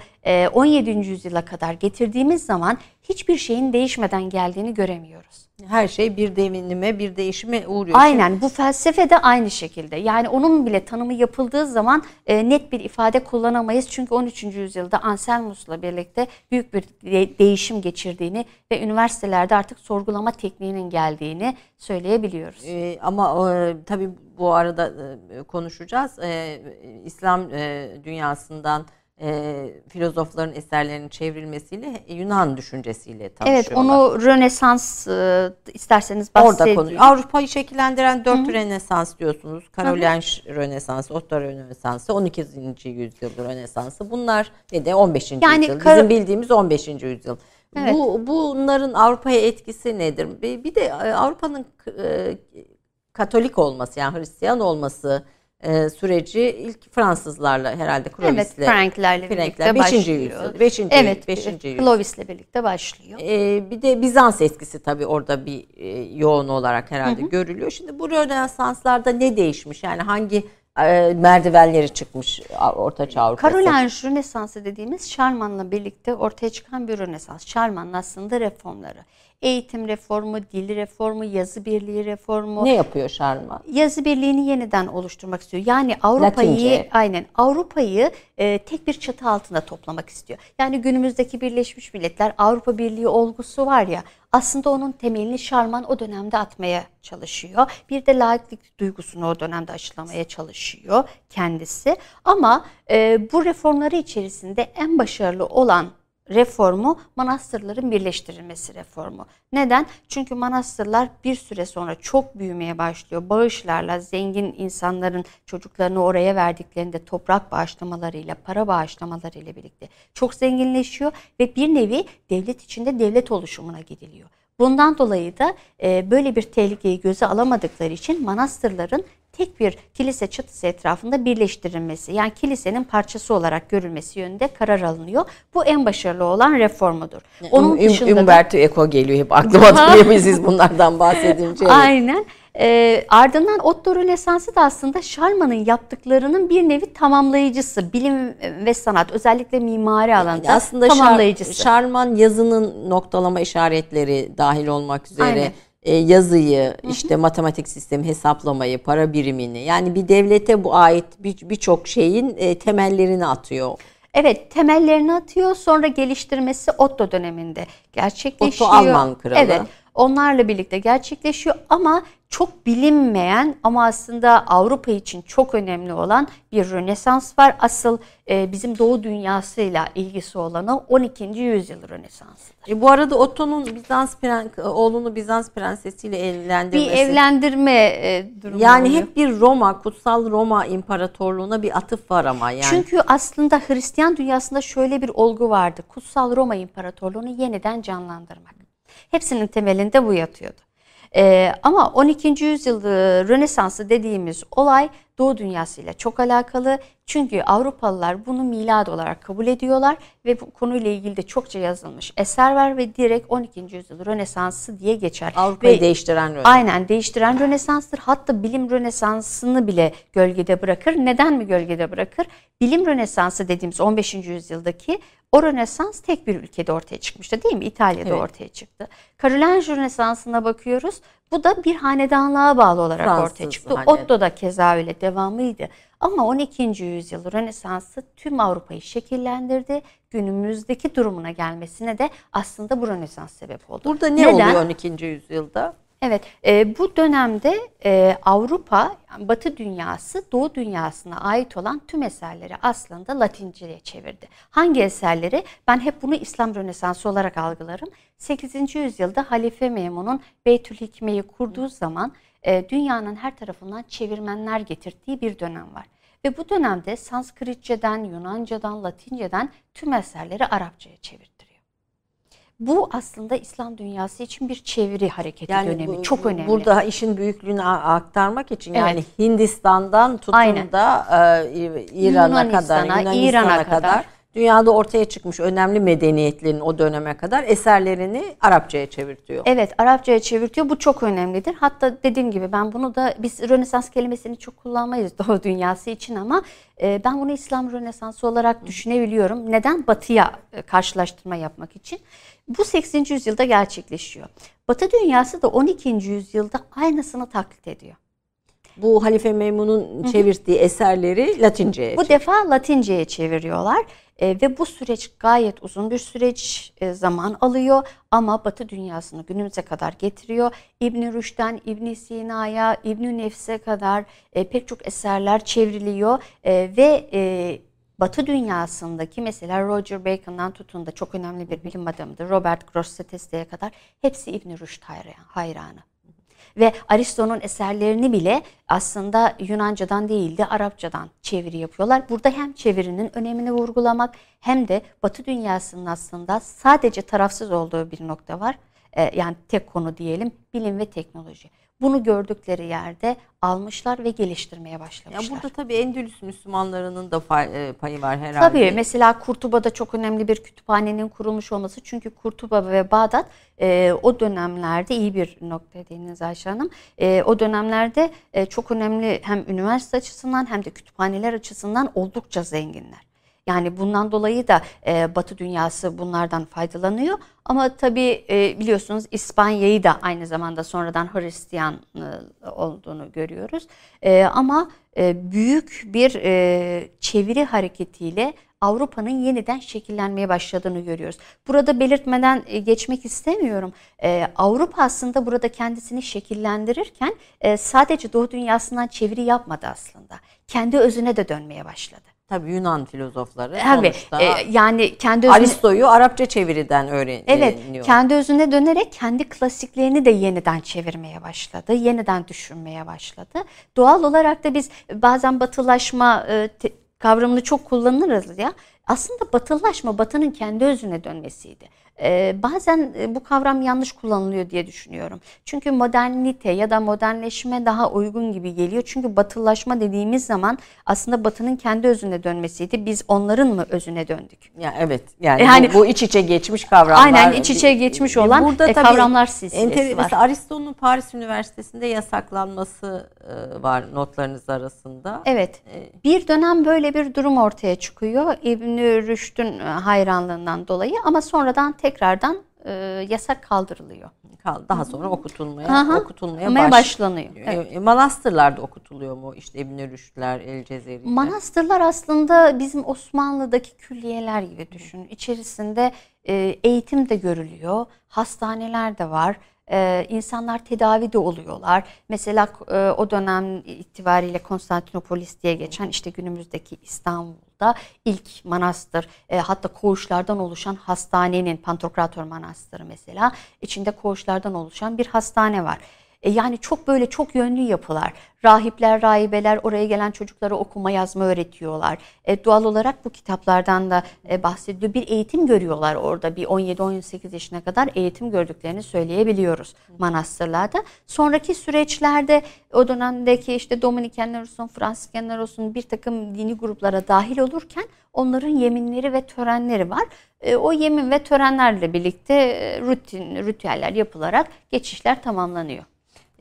Speaker 2: 17. Ee, yüzyıla kadar getirdiğimiz zaman hiçbir şeyin değişmeden geldiğini göremiyoruz.
Speaker 1: Her şey bir devinime, bir değişime uğruyor.
Speaker 2: Aynen bu felsefe de aynı şekilde. Yani onun bile tanımı yapıldığı zaman e, net bir ifade kullanamayız. Çünkü 13. yüzyılda Anselmus'la birlikte büyük bir de- değişim geçirdiğini ve üniversitelerde artık sorgulama tekniğinin geldiğini söyleyebiliyoruz.
Speaker 1: Ee, ama e, tabii bu arada e, konuşacağız. E, İslam e, dünyasından e, filozofların eserlerinin çevrilmesiyle Yunan düşüncesiyle tanışıyorlar.
Speaker 2: Evet onu Rönesans e, isterseniz bahsedeyim. Orada konu.
Speaker 1: Avrupa'yı şekillendiren dört Hı-hı. Rönesans diyorsunuz. Karolinj Rönesansı, Otto Rönesansı, 12. yüzyıl Rönesansı. Bunlar ve de 15. Yani yüzyıl. Kar- Bizim bildiğimiz 15. yüzyıl. Evet. Bu bunların Avrupa'ya etkisi nedir? Bir, bir de e, Avrupa'nın e, Katolik olması yani Hristiyan olması e, süreci ilk Fransızlarla herhalde Clovis'le.
Speaker 2: Evet, Franklerle birlikte 5. başlıyor. Yüzyıl,
Speaker 1: 5.
Speaker 2: Evet, 5. yüzyıl. Clovis'le birlikte başlıyor.
Speaker 1: E, bir de Bizans etkisi tabii orada bir e, yoğun olarak herhalde hı hı. görülüyor. Şimdi bu Rönesanslarda ne değişmiş? Yani hangi e, merdivenleri çıkmış Orta Çağ Avrupa'sı?
Speaker 2: Karolinj Rönesansı dediğimiz Şarman'la birlikte ortaya çıkan bir Rönesans. Şarman'ın aslında reformları eğitim reformu, dil reformu, yazı birliği reformu.
Speaker 1: Ne yapıyor Şarma?
Speaker 2: Yazı birliğini yeniden oluşturmak istiyor. Yani Avrupa'yı aynen Avrupa'yı e, tek bir çatı altında toplamak istiyor. Yani günümüzdeki Birleşmiş Milletler Avrupa Birliği olgusu var ya aslında onun temelini Şarman o dönemde atmaya çalışıyor. Bir de laiklik duygusunu o dönemde aşılamaya çalışıyor kendisi. Ama e, bu reformları içerisinde en başarılı olan reformu manastırların birleştirilmesi reformu. Neden? Çünkü manastırlar bir süre sonra çok büyümeye başlıyor. Bağışlarla zengin insanların çocuklarını oraya verdiklerinde toprak bağışlamalarıyla, para bağışlamalarıyla birlikte çok zenginleşiyor ve bir nevi devlet içinde devlet oluşumuna gidiliyor. Bundan dolayı da böyle bir tehlikeyi göze alamadıkları için manastırların tek bir kilise çatısı etrafında birleştirilmesi yani kilisenin parçası olarak görülmesi yönünde karar alınıyor. Bu en başarılı olan reformudur.
Speaker 1: Onun um, dışında Umberto Eco geliyor hep aklıma siz bunlardan bahsedince.
Speaker 2: Aynen. E, ardından Otto Rönesansı da aslında Şarman'ın yaptıklarının bir nevi tamamlayıcısı. Bilim ve sanat özellikle mimari alanda
Speaker 1: Yani aslında
Speaker 2: tamamlayıcısı.
Speaker 1: Şar, Şarman yazının noktalama işaretleri dahil olmak üzere
Speaker 2: Aynen.
Speaker 1: E, yazıyı, işte matematik sistemi, hesaplamayı, para birimini yani bir devlete bu ait bir- birçok şeyin e, temellerini atıyor.
Speaker 2: Evet temellerini atıyor sonra geliştirmesi Otto döneminde gerçekleşiyor.
Speaker 1: Otto Alman kralı.
Speaker 2: Evet onlarla birlikte gerçekleşiyor ama çok bilinmeyen ama aslında Avrupa için çok önemli olan bir Rönesans var. Asıl e, bizim Doğu dünyasıyla ilgisi olanı 12. yüzyıl Rönesansıdır.
Speaker 1: E, bu arada Otto'nun Bizans pren- oğlunu Bizans prensesiyle
Speaker 2: Bir
Speaker 1: evlendirmesi.
Speaker 2: evlendirme e, durumu
Speaker 1: yani
Speaker 2: oluyor.
Speaker 1: hep bir Roma, kutsal Roma imparatorluğuna bir atıf var ama yani.
Speaker 2: Çünkü aslında Hristiyan dünyasında şöyle bir olgu vardı. Kutsal Roma İmparatorluğunu yeniden canlandırmak. Hepsinin temelinde bu yatıyordu. Ee, ama 12. yüzyıl e, Rönesansı dediğimiz olay Doğu dünyasıyla çok alakalı. Çünkü Avrupalılar bunu milad olarak kabul ediyorlar ve bu konuyla ilgili de çokça yazılmış eser var ve direkt 12. yüzyıl Rönesansı diye geçer.
Speaker 1: Avrupa'yı
Speaker 2: Ve-
Speaker 1: değiştiren Rönesans.
Speaker 2: Aynen değiştiren Rönesans'tır. Hatta bilim Rönesans'ını bile gölgede bırakır. Neden mi gölgede bırakır? Bilim Rönesansı dediğimiz 15. yüzyıldaki o Rönesans tek bir ülkede ortaya çıkmıştı değil mi? İtalya'da
Speaker 1: Evet.
Speaker 2: ortaya çıktı. Karolinj Rönesans'ına bakıyoruz. Bu da bir hanedanlığa bağlı olarak
Speaker 1: Fransız
Speaker 2: ortaya çıktı.
Speaker 1: hanedan.
Speaker 2: Otto da keza öyle devamıydı. Ama 12. yüzyıl Rönesans'ı tüm Avrupa'yı şekillendirdi. Günümüzdeki durumuna gelmesine de aslında bu Rönesans sebep oldu.
Speaker 1: Burada ne
Speaker 2: Neden?
Speaker 1: oluyor 12. yüzyılda?
Speaker 2: Evet, e, bu dönemde e, Avrupa, yani Batı dünyası, Doğu dünyasına ait olan tüm eserleri aslında Latince'ye çevirdi. Hangi eserleri? Ben hep bunu İslam Rönesansı olarak algılarım. 8. yüzyılda Halife Memun'un Beytül Hikme'yi kurduğu zaman e, dünyanın her tarafından çevirmenler getirdiği bir dönem var. Ve bu dönemde Sanskritçeden, Yunancadan, Latinceden tüm eserleri Arapçaya çevirtiriyor. Bu aslında İslam dünyası için bir çeviri hareketi dönemi.
Speaker 1: bu-
Speaker 2: Çok önemli.
Speaker 1: Burada işin büyüklüğünü aktarmak için
Speaker 2: Evet.
Speaker 1: yani Hindistan'dan tutun
Speaker 2: Aynen.
Speaker 1: da e, İran'a kadar,
Speaker 2: Yunanistan'a, İran'a
Speaker 1: kadar,
Speaker 2: kadar.
Speaker 1: dünyada ortaya çıkmış önemli medeniyetlerin o döneme kadar eserlerini Arapçaya çevirtiyor.
Speaker 2: Evet, Arapçaya çevirtiyor. Bu çok önemlidir. Hatta dediğim gibi ben bunu da biz Rönesans kelimesini çok kullanmayız Doğu dünyası için ama e, ben bunu İslam Rönesansı olarak düşünebiliyorum. Neden? Batı'ya e, karşılaştırma yapmak için. Bu 80. yüzyılda gerçekleşiyor. Batı dünyası da 12. yüzyılda aynısını taklit ediyor.
Speaker 1: Bu Halife Memun'un çevirdiği eserleri Latince'ye
Speaker 2: Bu defa Latince'ye çeviriyorlar E, ve bu süreç gayet uzun bir süreç e, zaman alıyor ama Batı dünyasını günümüze kadar getiriyor. İbn Rüşd'den İbn Sina'ya, İbn Nefs'e kadar e, pek çok eserler çevriliyor E, ve e, Batı dünyasındaki mesela Roger Bacon'dan tutun da çok önemli bir bilim adamıdır. Robert Grosseteste'ye kadar hepsi İbn Rüşd hayran- hayranı. Ve Aristo'nun eserlerini bile aslında Yunancadan değil de Arapçadan çeviri yapıyorlar. Burada hem çevirinin önemini vurgulamak hem de Batı dünyasının aslında sadece tarafsız olduğu bir nokta var. Ee, yani tek konu diyelim bilim ve teknoloji. Bunu gördükleri yerde almışlar ve geliştirmeye
Speaker 1: Ya
Speaker 2: başlamışlar.
Speaker 1: burada tabii Endülüs Müslümanlarının da e, payı var herhalde.
Speaker 2: Tabii mesela Kurtuba'da çok önemli bir kütüphanenin kurulmuş olması. Çünkü Kurtuba ve Bağdat e, o dönemlerde iyi bir nokta dediğiniz Ayşe Hanım. E, o dönemlerde e, çok önemli hem üniversite açısından hem de kütüphaneler açısından oldukça zenginler. Yani bundan dolayı da e, Batı dünyası bunlardan faydalanıyor. Ama tabii e, biliyorsunuz İspanya'yı da aynı zamanda sonradan Hristiyan e, olduğunu görüyoruz. E, ama e, büyük bir e, çeviri hareketiyle Avrupa'nın yeniden şekillenmeye başladığını görüyoruz. Burada belirtmeden e, geçmek istemiyorum. E, Avrupa aslında burada kendisini şekillendirirken e, sadece Doğu dünyasından çeviri yapmadı aslında. Kendi özüne de dönmeye başladı.
Speaker 1: Tabii Yunan filozofları
Speaker 2: Tabii
Speaker 1: sonuçta
Speaker 2: e, yani kendi özüne...
Speaker 1: Aristo'yu Arapça çeviriden öğreniyor.
Speaker 2: Evet, kendi özüne dönerek kendi klasiklerini de yeniden çevirmeye başladı, yeniden düşünmeye başladı. Doğal olarak da biz bazen batılaşma e, te- kavramını çok kullanırız ya. Aslında batılılaşma batının kendi özüne dönmesiydi. Ee, bazen e, bu kavram yanlış kullanılıyor diye düşünüyorum. Çünkü modernite ya da modernleşme daha uygun gibi geliyor. Çünkü batılılaşma dediğimiz zaman aslında batının kendi özüne dönmesiydi. Biz onların mı özüne döndük?
Speaker 1: Ya evet. Yani,
Speaker 2: Yani-
Speaker 1: bu, bu iç içe geçmiş kavramlar.
Speaker 2: Aynen iç içe geçmiş olan e,
Speaker 1: tabii
Speaker 2: kavramlar silsilesi
Speaker 1: enter-
Speaker 2: var.
Speaker 1: Mesela Aristo'nun Paris Üniversitesi'nde yasaklanması e, var notlarınız arasında.
Speaker 2: Evet.
Speaker 1: E,
Speaker 2: Bir dönem böyle bir durum ortaya çıkıyor İbn Rüşd'ün e, hayranlığından dolayı ama sonradan tekrardan e, yasak kaldırılıyor.
Speaker 1: kal- Daha sonra okutulmaya
Speaker 2: Aha,
Speaker 1: okutulmaya baş-
Speaker 2: başlanıyor.
Speaker 1: E,
Speaker 2: Evet.
Speaker 1: e, Manastırlarda okutuluyor mu? İşte İbn Rüşdler, El Cezeri.
Speaker 2: Manastırlar aslında bizim Osmanlı'daki külliyeler gibi düşünün. İçerisinde e, eğitim de görülüyor, hastaneler de var. E, insanlar tedavi de oluyorlar. Mesela e, o dönem itibariyle Konstantinopolis diye geçen işte günümüzdeki İstanbul'da ilk manastır e, hatta koğuşlardan oluşan hastanenin Pantokrator Manastırı mesela içinde koğuşlardan oluşan bir hastane var. E, yani çok böyle çok yönlü yapılar. Rahipler, rahibeler oraya gelen çocuklara okuma yazma öğretiyorlar. E, doğal olarak bu kitaplardan da e, bahsediliyor. Bir eğitim görüyorlar orada. Bir 17-18 yaşına kadar eğitim gördüklerini söyleyebiliyoruz manastırlarda. Sonraki süreçlerde o dönemdeki işte Dominikenler olsun, Fransiskenler olsun bir takım dini gruplara dahil olurken onların yeminleri ve törenleri var. E, o yemin ve törenlerle birlikte e, rutin, ritüeller yapılarak geçişler tamamlanıyor.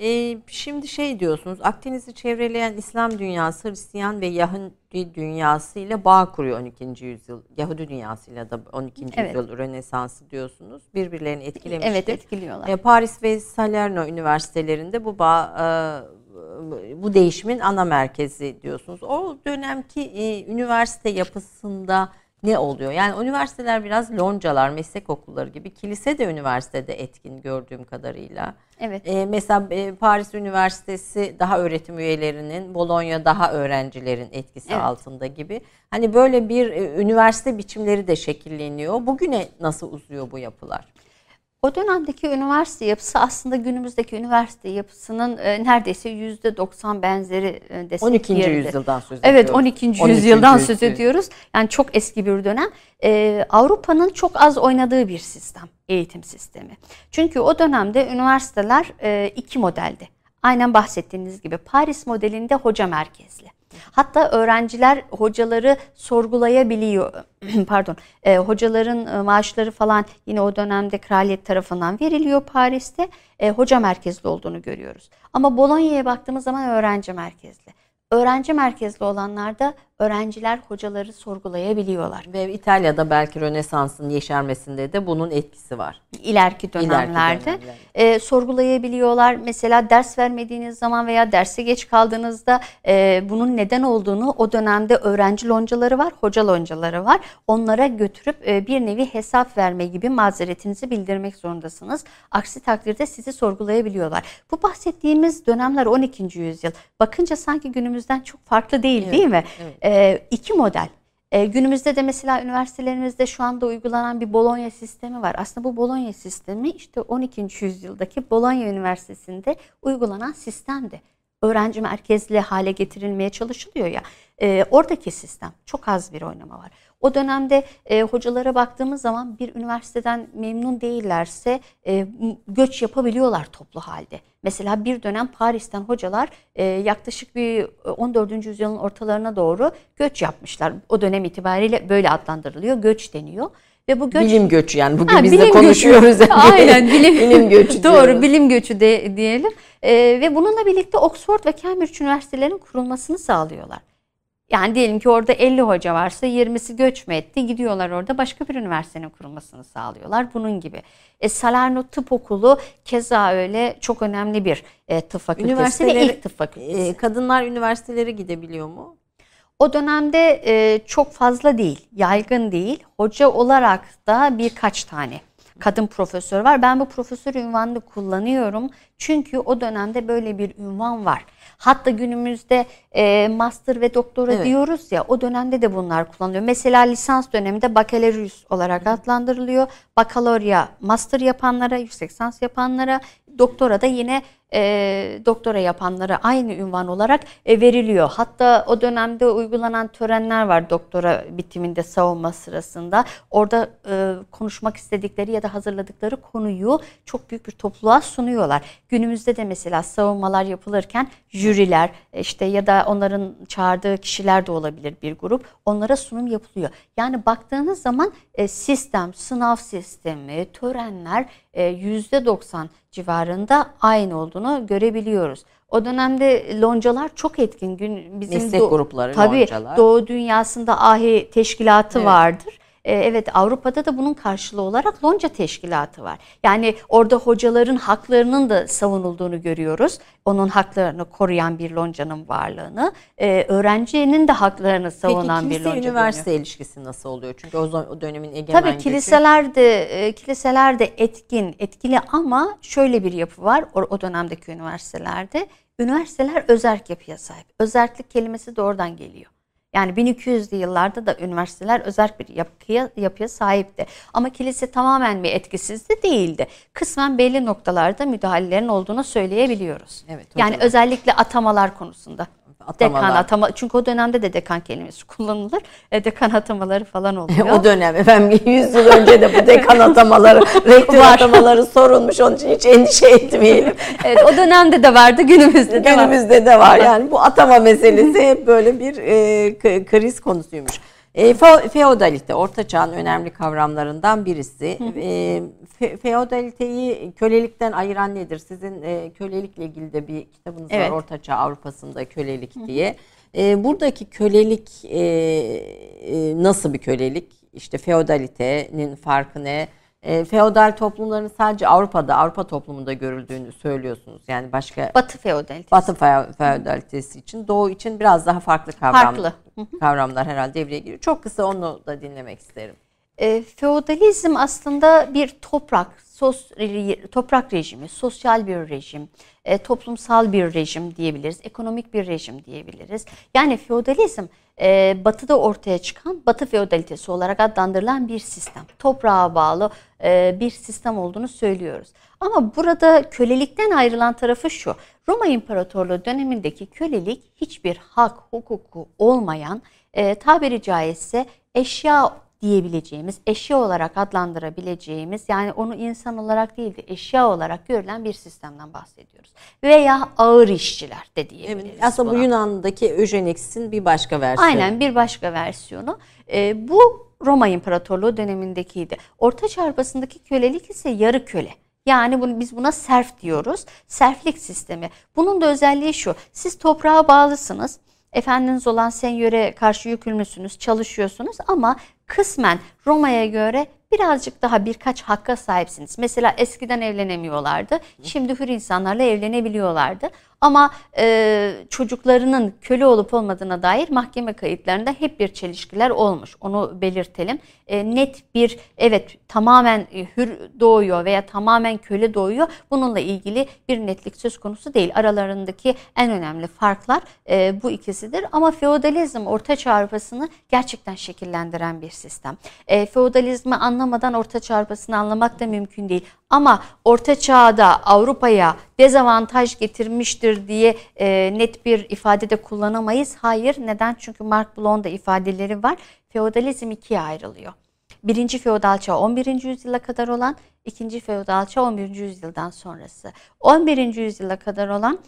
Speaker 1: E, şimdi şey diyorsunuz, Akdeniz'i çevreleyen İslam dünyası, Hristiyan ve Yahudi dünyası ile bağ kuruyor 12. yüzyıl. Yahudi dünyasıyla da 12.
Speaker 2: Evet.
Speaker 1: yüzyıl Rönesansı diyorsunuz. Birbirlerini etkilemiştir.
Speaker 2: Evet etkiliyorlar.
Speaker 1: E, Paris ve Salerno üniversitelerinde bu bağ, e, bu değişimin ana merkezi diyorsunuz. O dönemki e, üniversite yapısında ne oluyor? Yani üniversiteler biraz loncalar, meslek okulları gibi. Kilise de üniversitede etkin gördüğüm kadarıyla.
Speaker 2: Evet.
Speaker 1: E, mesela e, Paris Üniversitesi daha öğretim üyelerinin, Bologna daha öğrencilerin etkisi
Speaker 2: Evet.
Speaker 1: altında gibi. Hani böyle bir e, üniversite biçimleri de şekilleniyor. Bugüne nasıl uzuyor bu yapılar?
Speaker 2: O dönemdeki üniversite yapısı aslında günümüzdeki üniversite yapısının e, neredeyse yüzde 90 benzeri e, desek
Speaker 1: 12.
Speaker 2: yeridir.
Speaker 1: yüzyıldan söz
Speaker 2: Evet
Speaker 1: ediyoruz.
Speaker 2: 12.
Speaker 1: 12.
Speaker 2: yüzyıldan söz ediyoruz. Yani çok eski bir dönem. Ee, Avrupa'nın çok az oynadığı bir sistem, eğitim sistemi. Çünkü o dönemde üniversiteler e, iki modeldi. Aynen bahsettiğiniz gibi Paris modelinde hoca merkezli. Hatta öğrenciler hocaları sorgulayabiliyor. Pardon. E, hocaların maaşları falan yine o dönemde kraliyet tarafından veriliyor Paris'te. E, hoca merkezli olduğunu görüyoruz. Ama Bologna'ya baktığımız zaman öğrenci merkezli. Öğrenci merkezli olanlarda öğrenciler hocaları sorgulayabiliyorlar.
Speaker 1: Ve İtalya'da belki Rönesans'ın yeşermesinde de bunun etkisi var.
Speaker 2: İleriki dönemlerde
Speaker 1: dönemlerde.
Speaker 2: e, sorgulayabiliyorlar. Mesela ders vermediğiniz zaman veya derse geç kaldığınızda e, bunun neden olduğunu o dönemde öğrenci loncaları var, hoca loncaları var. Onlara götürüp e, bir nevi hesap verme gibi mazeretinizi bildirmek zorundasınız. Aksi takdirde sizi sorgulayabiliyorlar. Bu bahsettiğimiz dönemler 12. yüzyıl. Bakınca sanki günümüzden çok farklı değil değil mi?
Speaker 1: evet.
Speaker 2: E, iki model. E, günümüzde de mesela üniversitelerimizde şu anda uygulanan bir Bologna sistemi var. Aslında bu Bologna sistemi işte 12. yüzyıldaki Bologna Üniversitesi'nde uygulanan sistemdi. Öğrenci merkezli hale getirilmeye çalışılıyor ya. E, oradaki sistem çok az bir oynama var. O dönemde e, hocalara baktığımız zaman bir üniversiteden memnun değillerse e, göç yapabiliyorlar toplu halde. Mesela bir dönem Paris'ten hocalar e, yaklaşık bir e, 14. yüzyılın ortalarına doğru göç yapmışlar. O dönem itibariyle böyle adlandırılıyor. Göç deniyor. Ve bu göç
Speaker 1: Bilim göçü yani bugün
Speaker 2: Ha,
Speaker 1: biz de konuşuyoruz.
Speaker 2: göçü.
Speaker 1: yani.
Speaker 2: Aynen bilim,
Speaker 1: bilim göçü
Speaker 2: Doğru bilim göçü de, diyelim. Ee, ve bununla birlikte Oxford ve Cambridge üniversitelerinin kurulmasını sağlıyorlar. Yani diyelim ki orada 50 hoca varsa 20'si göç mü etti? Gidiyorlar orada başka bir üniversitenin kurulmasını sağlıyorlar. Bunun gibi. E, Salerno Tıp Okulu keza öyle çok önemli bir e, tıp fakültesi ve ilk tıp fakültesi.
Speaker 1: E, kadınlar üniversitelere gidebiliyor mu?
Speaker 2: O dönemde e, çok fazla değil, yaygın değil. Hoca olarak da birkaç tane kadın profesör var. Ben bu profesör ünvanını kullanıyorum. Çünkü o dönemde böyle bir ünvan var. Hatta günümüzde e, master ve doktora
Speaker 1: Evet.
Speaker 2: diyoruz ya o dönemde de bunlar kullanılıyor. Mesela lisans döneminde bakalorus olarak adlandırılıyor. Bakalorya master yapanlara, yüksek lisans yapanlara, doktora da yine e, doktora yapanlara aynı ünvan olarak e, veriliyor. Hatta o dönemde uygulanan törenler var doktora bitiminde savunma sırasında. Orada e, konuşmak istedikleri ya da hazırladıkları konuyu çok büyük bir topluluğa sunuyorlar. Günümüzde de mesela savunmalar yapılırken jüriler işte ya da onların çağırdığı kişiler de olabilir bir grup. Onlara sunum yapılıyor. Yani baktığınız zaman e, sistem, sınav sistemi, törenler e, %90 civarında aynı olduğunu görebiliyoruz. O dönemde loncalar çok etkin. Gün bizim
Speaker 1: Meslek grupları,
Speaker 2: tabii,
Speaker 1: loncalar.
Speaker 2: Doğu dünyasında ahi teşkilatı
Speaker 1: Evet.
Speaker 2: vardır. Ee, Evet Avrupa'da da bunun karşılığı olarak lonca teşkilatı var. Yani orada hocaların haklarının da savunulduğunu görüyoruz. Onun haklarını koruyan bir loncanın varlığını, e, öğrencinin de haklarını savunan
Speaker 1: Peki
Speaker 2: bir lonca
Speaker 1: üniversite
Speaker 2: görünüyor.
Speaker 1: ilişkisi nasıl oluyor? Çünkü o, zaman- o dönemin egemen
Speaker 2: Tabii kiliseler de e, kiliseler de etkin, etkili ama şöyle bir yapı var o, o dönemdeki üniversitelerde. Üniversiteler özerk yapıya sahip. Özerklik kelimesi de oradan geliyor. Yani 1200'lü yıllarda da üniversiteler özerk bir yapıya, yapıya sahipti. Ama kilise tamamen bir etkisizdi değildi. Kısmen belli noktalarda müdahalelerin olduğunu söyleyebiliyoruz.
Speaker 1: Evet,
Speaker 2: yani özellikle atamalar konusunda.
Speaker 1: Atamalar.
Speaker 2: Dekan atama çünkü o dönemde de dekan kelimesi kullanılır. E, dekan atamaları falan oluyor.
Speaker 1: o dönem efendim 100 yıl önce de bu dekan atamaları, rektör atamaları sorulmuş. Onun için hiç endişe etmeyelim.
Speaker 2: Evet o dönemde de vardı günümüzde de var.
Speaker 1: Günümüzde de var. Yani bu atama meselesi hep böyle bir e, kriz konusuymuş. E, fe- feodalite, orta çağın önemli kavramlarından birisi. E, fe- feodaliteyi kölelikten ayıran nedir? Sizin e, kölelikle ilgili de bir kitabınız
Speaker 2: Evet.
Speaker 1: var, Orta Çağ Avrupa'sında kölelik diye. E, buradaki kölelik e, e, nasıl bir kölelik? İşte feodalitenin farkı ne? E, feodal toplumların sadece Avrupa'da, Avrupa toplumunda görüldüğünü söylüyorsunuz. Yani başka
Speaker 2: Batı feodalitesi.
Speaker 1: Batı fe- feodalitesi için, Doğu için biraz daha farklı kavram,
Speaker 2: Farklı.
Speaker 1: kavramlar herhalde devreye giriyor. Çok kısa onu da dinlemek isterim.
Speaker 2: E, feodalizm aslında bir toprak, sos, toprak rejimi, sosyal bir rejim, e, toplumsal bir rejim diyebiliriz, ekonomik bir rejim diyebiliriz. Yani feodalizm e, batıda ortaya çıkan batı feodalitesi olarak adlandırılan bir sistem. Toprağa bağlı e, bir sistem olduğunu söylüyoruz. Ama burada kölelikten ayrılan tarafı şu. Roma İmparatorluğu dönemindeki kölelik hiçbir hak, hukuku olmayan, e, tabiri caizse eşya diyebileceğimiz, eşya olarak adlandırabileceğimiz yani onu insan olarak değil de eşya olarak görülen bir sistemden bahsediyoruz. Veya ağır işçiler de diyebiliriz.
Speaker 1: Aslında bu. Yunan'daki Eugenics'in bir başka versiyonu.
Speaker 2: Aynen bir başka versiyonu. Ee, bu Roma İmparatorluğu dönemindekiydi. Orta Çağ Avrupa'sındaki kölelik ise yarı köle. Yani bunu, biz buna serf diyoruz. Serflik sistemi. Bunun da özelliği şu. Siz toprağa bağlısınız. Efendiniz olan senyöre karşı yükümlüsünüz, çalışıyorsunuz ama kısmen Roma'ya göre birazcık daha birkaç hakka sahipsiniz. Mesela eskiden evlenemiyorlardı. Şimdi hür insanlarla evlenebiliyorlardı. Ama e, çocuklarının köle olup olmadığına dair mahkeme kayıtlarında hep bir çelişkiler olmuş. Onu belirtelim. E, net bir evet tamamen e, hür doğuyor veya tamamen köle doğuyor. Bununla ilgili bir netlik söz konusu değil. Aralarındaki en önemli farklar e, bu ikisidir. Ama feodalizm Orta Çağ Avrupa'sını gerçekten şekillendiren bir sistem. E, feodalizmi anlamadan Orta Çağ Avrupa'sını anlamak da mümkün değil. Ama Orta Çağ'da Avrupa'ya dezavantaj getirmiştir diye e, net bir ifadede kullanamayız. Hayır. Neden? Çünkü Mark Bloch'un ifadeleri var. Feodalizm ikiye ayrılıyor. Birinci feodal çağ 11. yüzyıla kadar olan, ikinci feodal çağ 11. yüzyıldan sonrası. 11. yüzyıla kadar olan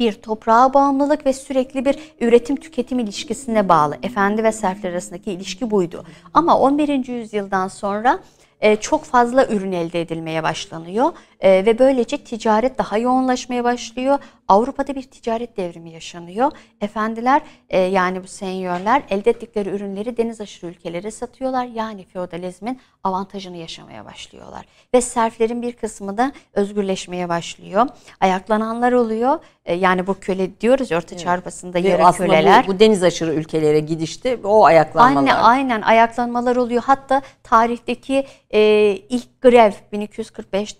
Speaker 2: bir toprağa bağımlılık ve sürekli bir üretim tüketim ilişkisine bağlı. Efendi ve serfler arasındaki ilişki buydu. Ama 11. yüzyıldan sonra e, çok fazla ürün elde edilmeye başlanıyor E, ve böylece ticaret daha yoğunlaşmaya başlıyor. Avrupa'da bir ticaret devrimi yaşanıyor. Efendiler e, yani bu senyörler elde ettikleri ürünleri deniz aşırı ülkelere satıyorlar. Yani feodalizmin avantajını yaşamaya başlıyorlar. Ve serflerin bir kısmı da özgürleşmeye başlıyor. Ayaklananlar oluyor. E, yani bu köle diyoruz ya Orta Çağ Avrupa'sında yarı köleler.
Speaker 1: Bu, bu deniz aşırı ülkelere gidişte o ayaklanmalar.
Speaker 2: Aynen, aynen ayaklanmalar oluyor. Hatta tarihteki e, ilk grev 1245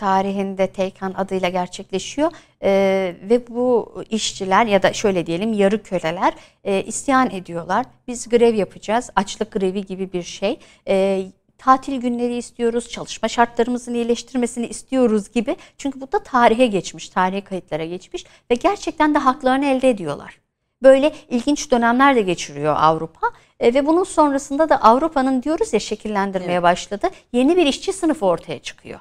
Speaker 2: tarihinde Teykan adıyla gerçekleşiyor. E, ve bu işçiler ya da şöyle diyelim yarı köleler e, isyan ediyorlar. Biz grev yapacağız. Açlık grevi gibi bir şey. E, tatil günleri istiyoruz, çalışma şartlarımızın iyileştirmesini istiyoruz gibi. Çünkü bu da tarihe geçmiş, tarihe kayıtlara geçmiş ve gerçekten de haklarını elde ediyorlar. Böyle ilginç dönemler de geçiriyor Avrupa e, ve bunun sonrasında da Avrupa'nın diyoruz ya şekillendirmeye evet. başladı. Yeni bir işçi sınıfı ortaya çıkıyor.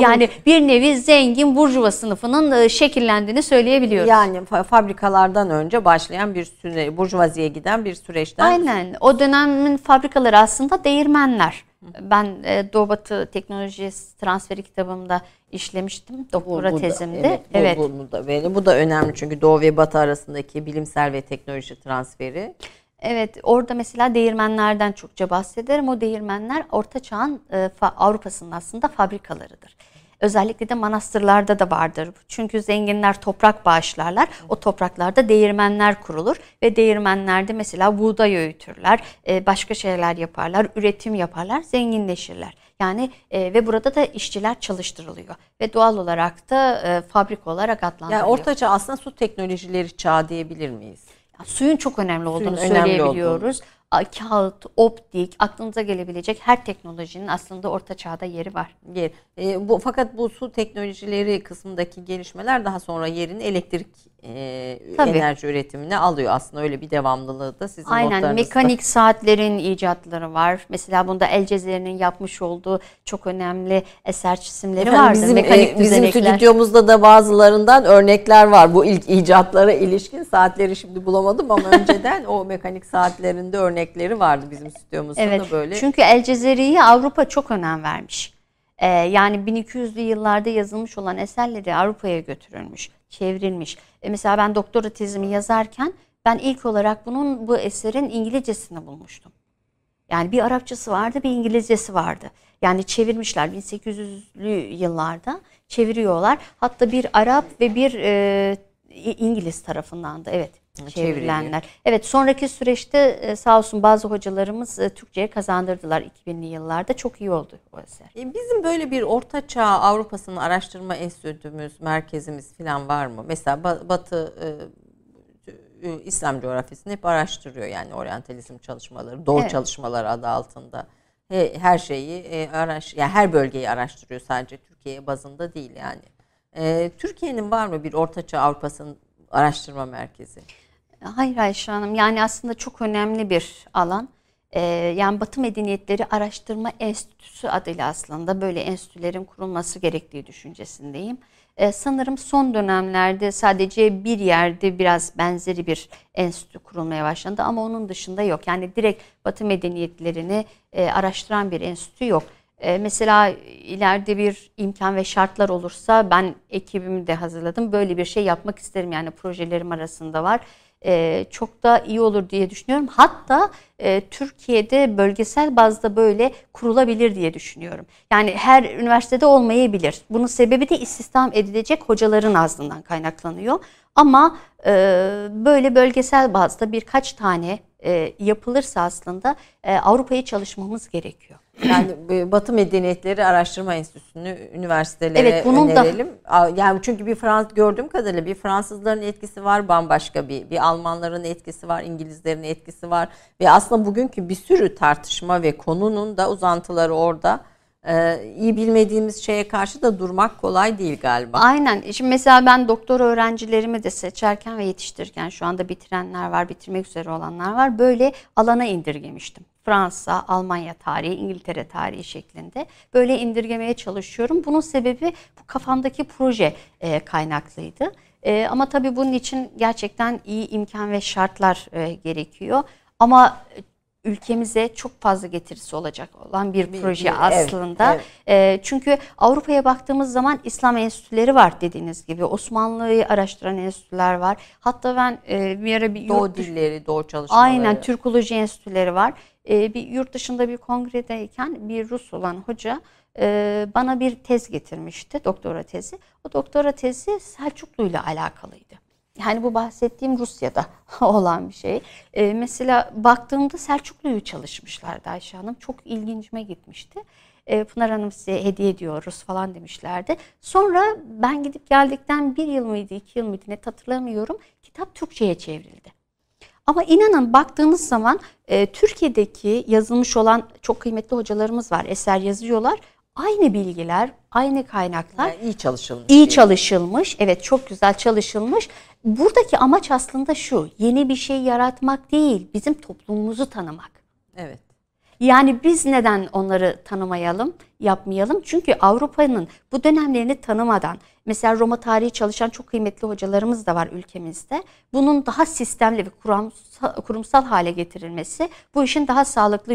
Speaker 2: Yani bir nevi zengin burjuva sınıfının e, şekillendiğini söyleyebiliyoruz.
Speaker 1: Yani fabrikalardan önce başlayan bir süre, burjuvaziye giden bir süreçten.
Speaker 2: Aynen. O dönemin fabrikaları aslında değirmenler. Ben e, Doğu Batı Teknoloji Transferi kitabımda işlemiştim doktora bu, bu tezimde.
Speaker 1: Da, evet, bu, Bu, da, böyle. bu da önemli çünkü Doğu ve Batı arasındaki bilimsel ve teknoloji transferi.
Speaker 2: Evet orada mesela değirmenlerden çokça bahsederim. O değirmenler Orta Çağ'ın e, Avrupa'sının aslında fabrikalarıdır. Özellikle de manastırlarda da vardır. Çünkü zenginler toprak bağışlarlar. O topraklarda değirmenler kurulur ve değirmenlerde mesela buğday öğütürler, e, başka şeyler yaparlar, üretim yaparlar, zenginleşirler. Yani e, ve burada da işçiler çalıştırılıyor ve doğal olarak da e, fabrika olarak adlandırılıyor.
Speaker 1: Yani ortaçağ aslında su teknolojileri çağı diyebilir miyiz?
Speaker 2: Suyun çok önemli olduğunu Suyun söyleyebiliyoruz. Olduğunu kağıt, optik, aklınıza gelebilecek her teknolojinin aslında orta çağda yeri var.
Speaker 1: Yer. E, bu fakat bu su teknolojileri kısmındaki gelişmeler daha sonra yerini elektrik e, enerji üretimine alıyor. Aslında öyle bir devamlılığı da sizin
Speaker 2: Aynen mekanik saatlerin icatları var. Mesela bunda El Cezire'nin yapmış olduğu çok önemli eser çizimleri Efendim, vardı.
Speaker 1: Bizim, mekanik e, bizim stüdyomuzda da bazılarından örnekler var. Bu ilk icatlara ilişkin saatleri şimdi bulamadım ama önceden o mekanik saatlerinde örnekleri vardı bizim stüdyomuzda evet, da böyle.
Speaker 2: Çünkü El Cezire'yi Avrupa çok önem vermiş. Ee, yani 1200'lü yıllarda yazılmış olan eserleri Avrupa'ya götürülmüş, çevrilmiş. E mesela ben doktora tezimi yazarken ben ilk olarak bunun bu eserin İngilizcesini bulmuştum. Yani bir Arapçası vardı, bir İngilizcesi vardı. Yani çevirmişler 1800'lü yıllarda çeviriyorlar. Hatta bir Arap ve bir e, İngiliz tarafından da evet çevrilenler. Evet sonraki süreçte e, sağ olsun bazı hocalarımız e, Türkçe'ye kazandırdılar 2000'li yıllarda. Çok iyi oldu o eser.
Speaker 1: E, bizim böyle bir Orta Çağ Avrupa'sının araştırma enstitümüz, merkezimiz falan var mı? Mesela Batı İslam coğrafyasını hep araştırıyor yani oryantalizm çalışmaları, doğu evet. çalışmaları adı altında. Her şeyi araş, yani her bölgeyi araştırıyor sadece Türkiye bazında değil yani. Türkiye'nin var mı bir Ortaçağ Avrupa'sının araştırma merkezi?
Speaker 2: Hayır Ayşe Hanım yani aslında çok önemli bir alan. Ee, yani Batı Medeniyetleri Araştırma Enstitüsü adıyla aslında böyle enstitülerin kurulması gerektiği düşüncesindeyim. Ee, sanırım son dönemlerde sadece bir yerde biraz benzeri bir enstitü kurulmaya başlandı ama onun dışında yok. Yani direkt Batı medeniyetlerini e, araştıran bir enstitü yok. E, mesela ileride bir imkan ve şartlar olursa ben ekibimi de hazırladım. Böyle bir şey yapmak isterim yani projelerim arasında var e, çok da iyi olur diye düşünüyorum. Hatta e, Türkiye'de bölgesel bazda böyle kurulabilir diye düşünüyorum. Yani her üniversitede olmayabilir. Bunun sebebi de istihdam edilecek hocaların azlığından kaynaklanıyor. Ama e, böyle bölgesel bazda birkaç tane e, yapılırsa aslında e, Avrupa'yı çalışmamız gerekiyor.
Speaker 1: Yani Batı Medeniyetleri Araştırma Enstitüsü'nü üniversitelere evet, bunun önerelim. Da... Yani çünkü bir Frans gördüğüm kadarıyla bir Fransızların etkisi var bambaşka bir bir Almanların etkisi var, İngilizlerin etkisi var ve aslında bugünkü bir sürü tartışma ve konunun da uzantıları orada. Ee, iyi bilmediğimiz şeye karşı da durmak kolay değil galiba.
Speaker 2: Aynen. Şimdi mesela ben doktor öğrencilerimi de seçerken ve yetiştirirken şu anda bitirenler var, bitirmek üzere olanlar var. Böyle alana indirgemiştim. Fransa, Almanya tarihi, İngiltere tarihi şeklinde böyle indirgemeye çalışıyorum. Bunun sebebi bu kafamdaki proje e, kaynaklıydı. E, ama tabii bunun için gerçekten iyi imkan ve şartlar e, gerekiyor. Ama ülkemize çok fazla getirisi olacak olan bir,
Speaker 1: Bir-
Speaker 2: proje
Speaker 1: bir- evet,
Speaker 2: aslında.
Speaker 1: evet.
Speaker 2: E, çünkü Avrupa'ya baktığımız zaman İslam enstitüleri var dediğiniz gibi. Osmanlı'yı araştıran enstitüler var. Hatta ben e, bir ara bir
Speaker 1: Doğu
Speaker 2: yurt
Speaker 1: dilleri, doğu çalışmaları.
Speaker 2: Aynen Türkoloji enstitüleri var. Ee, bir yurt dışında bir kongredeyken bir Rus olan hoca e, bana bir tez getirmişti, doktora tezi. O doktora tezi Selçuklu ile alakalıydı. Yani bu bahsettiğim Rusya'da olan bir şey. Ee, mesela baktığımda Selçuklu'yu çalışmışlardı Ayşe Hanım. Çok ilgincime gitmişti. Ee, Pınar Hanım size hediye ediyoruz falan demişlerdi. Sonra ben gidip geldikten bir yıl mıydı, iki yıl mıydı net hatırlamıyorum. Kitap Türkçe'ye çevrildi. Ama inanın baktığınız zaman e, Türkiye'deki yazılmış olan çok kıymetli hocalarımız var. Eser yazıyorlar. Aynı bilgiler, aynı kaynaklar
Speaker 1: Yani iyi çalışılmış.
Speaker 2: iyi çalışılmış. Evet çok güzel çalışılmış. Buradaki amaç aslında şu. Yeni bir şey yaratmak değil, bizim toplumumuzu tanımak.
Speaker 1: Evet.
Speaker 2: Yani biz neden onları tanımayalım, yapmayalım? Çünkü Avrupa'nın bu dönemlerini tanımadan, mesela Roma tarihi çalışan çok kıymetli hocalarımız da var ülkemizde. Bunun daha sistemli ve kuramsal, kurumsal hale getirilmesi bu işin daha sağlıklı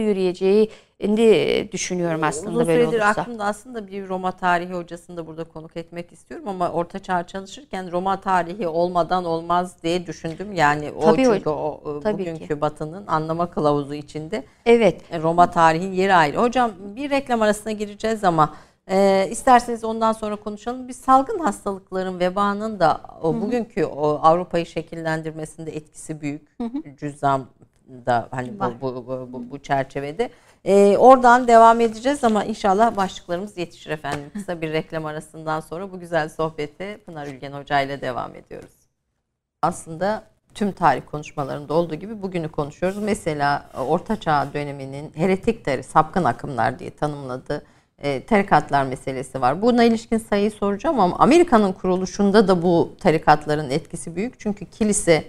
Speaker 2: yürüyeceğini düşünüyorum aslında
Speaker 1: Uzun
Speaker 2: böyle olursa.
Speaker 1: aklımda aslında bir Roma tarihi hocasını da burada konuk etmek istiyorum ama Orta Çağ çalışırken Roma tarihi olmadan olmaz diye düşündüm. Yani o
Speaker 2: Tabii
Speaker 1: çünkü
Speaker 2: hocam.
Speaker 1: o e,
Speaker 2: Tabii
Speaker 1: bugünkü
Speaker 2: ki.
Speaker 1: Batı'nın anlama kılavuzu içinde
Speaker 2: Evet.
Speaker 1: e, Roma tarihi yeri ayrı. Hocam bir reklam arasına gireceğiz ama e, isterseniz ondan sonra konuşalım. Bir salgın hastalıkların vebanın da o bugünkü o Avrupa'yı şekillendirmesinde etkisi büyük. Cüzzam da hani bu, bu, bu, bu, bu çerçevede. E, oradan devam edeceğiz ama inşallah başlıklarımız yetişir efendim. Kısa bir reklam arasından sonra bu güzel sohbete Pınar Ülgen Hoca ile devam ediyoruz aslında tüm tarih konuşmalarında olduğu gibi bugünü konuşuyoruz. Mesela Orta Çağ döneminin heretikleri, sapkın akımlar diye tanımladığı e, tarikatlar meselesi var. Buna ilişkin sayıyı soracağım ama Amerika'nın kuruluşunda da bu tarikatların etkisi büyük. Çünkü kilise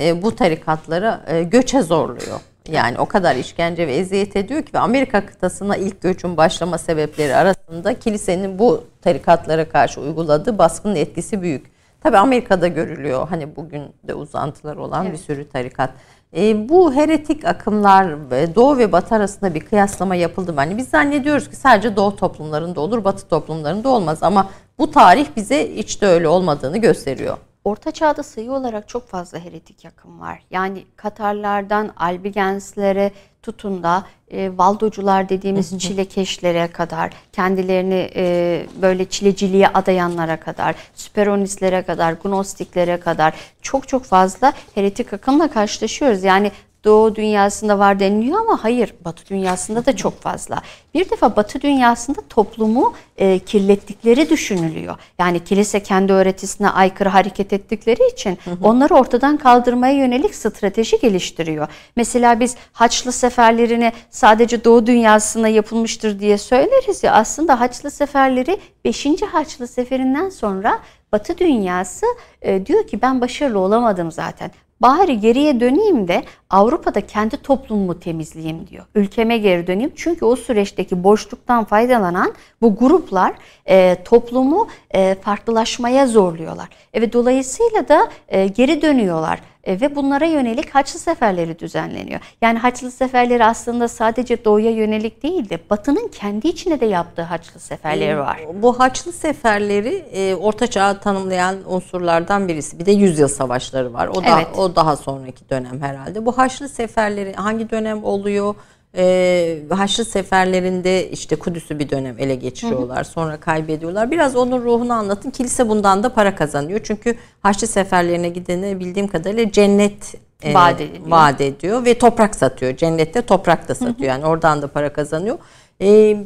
Speaker 1: e, bu tarikatları e, göçe zorluyor. Yani o kadar işkence ve eziyet ediyor ki ve Amerika kıtasına ilk göçün başlama sebepleri arasında kilisenin bu tarikatlara karşı uyguladığı baskının etkisi büyük. Tabii Amerika'da görülüyor hani bugün de uzantılar olan bir
Speaker 2: Evet.
Speaker 1: sürü tarikat. E, bu heretik akımlar Doğu ve Batı arasında bir kıyaslama yapıldı mı? Hani biz zannediyoruz ki sadece Doğu toplumlarında olur, Batı toplumlarında olmaz ama bu tarih bize hiç de öyle olmadığını gösteriyor.
Speaker 2: Orta Çağ'da sayı olarak çok fazla heretik yakın var. Yani Katarlardan Albigenslere tutun da e, Valdocular dediğimiz çilekeşlere kadar, kendilerini e, böyle çileciliğe adayanlara kadar, Süperonistlere kadar, Gnostiklere kadar çok çok fazla heretik akımla karşılaşıyoruz. Yani Doğu dünyasında var deniliyor ama hayır Batı dünyasında da çok fazla. Bir defa Batı dünyasında toplumu e, kirlettikleri düşünülüyor. Yani kilise kendi öğretisine aykırı hareket ettikleri için onları ortadan kaldırmaya yönelik strateji geliştiriyor. Mesela biz Haçlı seferlerini sadece Doğu dünyasına yapılmıştır diye söyleriz ya aslında Haçlı seferleri 5. Haçlı seferinden sonra Batı dünyası e, diyor ki ben başarılı olamadım zaten. Bari geriye döneyim de Avrupa'da kendi toplumumu temizleyeyim diyor. Ülkeme geri döneyim. Çünkü o süreçteki boşluktan faydalanan bu gruplar e, toplumu e, farklılaşmaya zorluyorlar. E, ve dolayısıyla da e, geri dönüyorlar. E, ve bunlara yönelik Haçlı seferleri düzenleniyor. Yani Haçlı seferleri aslında sadece doğuya yönelik değil de Batı'nın kendi içine de yaptığı Haçlı seferleri var.
Speaker 1: Bu Haçlı seferleri e, Orta Çağ'ı tanımlayan unsurlardan birisi. Bir de yüzyıl savaşları var. O da
Speaker 2: Evet.
Speaker 1: o daha sonraki dönem herhalde. Bu Haçlı seferleri hangi dönem oluyor? E, Haçlı seferlerinde işte Kudüs'ü bir dönem ele geçiriyorlar. Sonra kaybediyorlar. Biraz onun ruhunu anlatın. Kilise bundan da para kazanıyor. Çünkü Haçlı seferlerine gidene bildiğim kadarıyla cennet e,
Speaker 2: Vaat ediliyor.
Speaker 1: vaat ediyor ve toprak satıyor. Cennette toprak da satıyor. Yani oradan da para kazanıyor. Ee,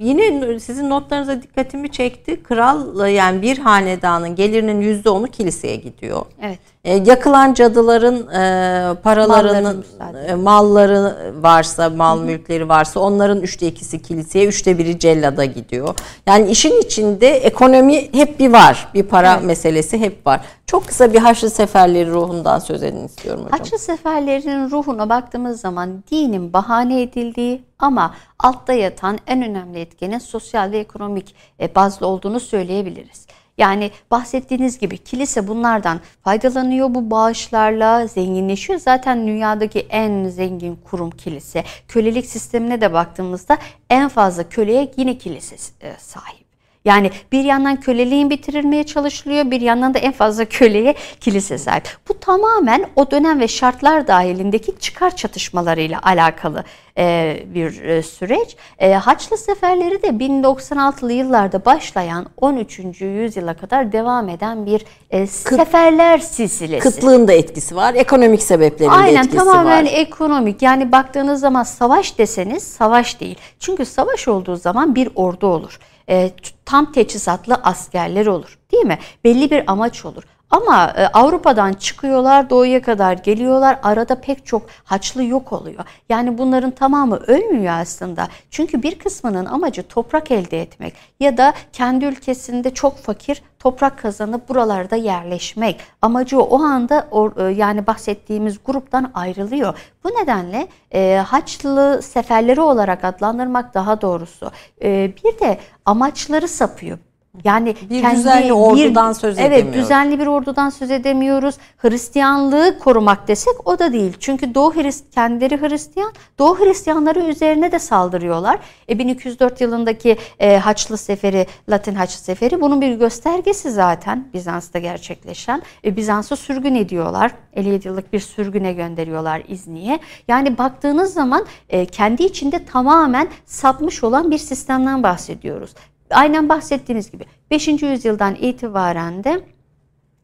Speaker 1: yine sizin notlarınıza dikkatimi çekti. Kral yani bir hanedanın gelirinin yüzde onu kiliseye gidiyor.
Speaker 2: Evet.
Speaker 1: Ee, yakılan cadıların e, paralarının e, malları varsa, mal mülkleri varsa onların üçte ikisi kiliseye, üçte biri cellada gidiyor. Yani işin içinde ekonomi hep bir var. Bir para meselesi hep var. Çok kısa bir Haçlı Seferleri ruhundan söz edin istiyorum hocam.
Speaker 2: Haçlı seferlerinin ruhuna baktığımız zaman dinin bahane edildiği ama altta yatan en önemli etkenin sosyal ve ekonomik e, bazlı olduğunu söyleyebiliriz. Yani bahsettiğiniz gibi kilise bunlardan faydalanıyor bu bağışlarla zenginleşiyor. Zaten dünyadaki en zengin kurum kilise. Kölelik sistemine de baktığımızda en fazla köleye yine kilise e, sahip. Yani bir yandan köleliğin bitirilmeye çalışılıyor, bir yandan da en fazla köleye kilise sahip. Bu tamamen o dönem ve şartlar dahilindeki çıkar çatışmalarıyla alakalı e, bir e, süreç. E, Haçlı seferleri de 1096'lı yıllarda başlayan 13. yüzyıla kadar devam eden bir seferler silsilesi.
Speaker 1: Kıtlığın da etkisi var, ekonomik sebeplerin
Speaker 2: Aynen,
Speaker 1: de etkisi
Speaker 2: var. Aynen tamamen ekonomik. Yani baktığınız zaman savaş deseniz savaş değil. Çünkü savaş olduğu zaman bir ordu olur e, tam teçhizatlı askerler olur. Değil mi? Belli bir amaç olur. Ama e, Avrupa'dan çıkıyorlar, doğuya kadar geliyorlar. Arada pek çok haçlı yok oluyor. Yani bunların tamamı ölmüyor aslında. Çünkü bir kısmının amacı toprak elde etmek ya da kendi ülkesinde çok fakir toprak kazanıp buralarda yerleşmek. Amacı o anda e, yani bahsettiğimiz gruptan ayrılıyor. Bu nedenle e, Haçlı seferleri olarak adlandırmak daha doğrusu. Bir de amaçları sapıyor.
Speaker 1: Yani bir kendi, düzenli ordudan bir, söz
Speaker 2: edemiyoruz. Evet düzenli bir ordudan söz edemiyoruz. Hristiyanlığı korumak desek o da değil. Çünkü Doğu Hrist kendileri Hristiyan. Doğu Hristiyanları üzerine de saldırıyorlar. E, 1204 yılındaki e, Haçlı Seferi, Latin Haçlı Seferi bunun bir göstergesi zaten Bizans'ta gerçekleşen. E, Bizans'ı sürgün ediyorlar. 57 yıllık bir sürgüne gönderiyorlar İzni'ye. Yani baktığınız zaman e, kendi içinde tamamen sapmış olan bir sistemden bahsediyoruz aynen bahsettiğiniz gibi 5. yüzyıldan itibaren de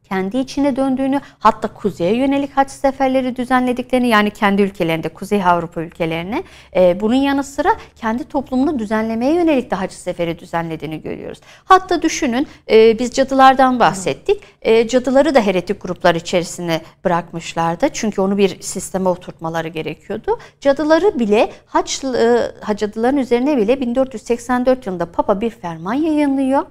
Speaker 2: kendi içine döndüğünü hatta kuzeye yönelik haç seferleri düzenlediklerini yani kendi ülkelerinde Kuzey Avrupa ülkelerine e, bunun yanı sıra kendi toplumunu düzenlemeye yönelik de haç seferi düzenlediğini görüyoruz. Hatta düşünün e, biz cadılardan bahsettik. E, cadıları da heretik gruplar içerisine bırakmışlardı. Çünkü onu bir sisteme oturtmaları gerekiyordu. Cadıları bile haç, e, cadıların üzerine bile 1484 yılında Papa bir ferman yayınlıyor.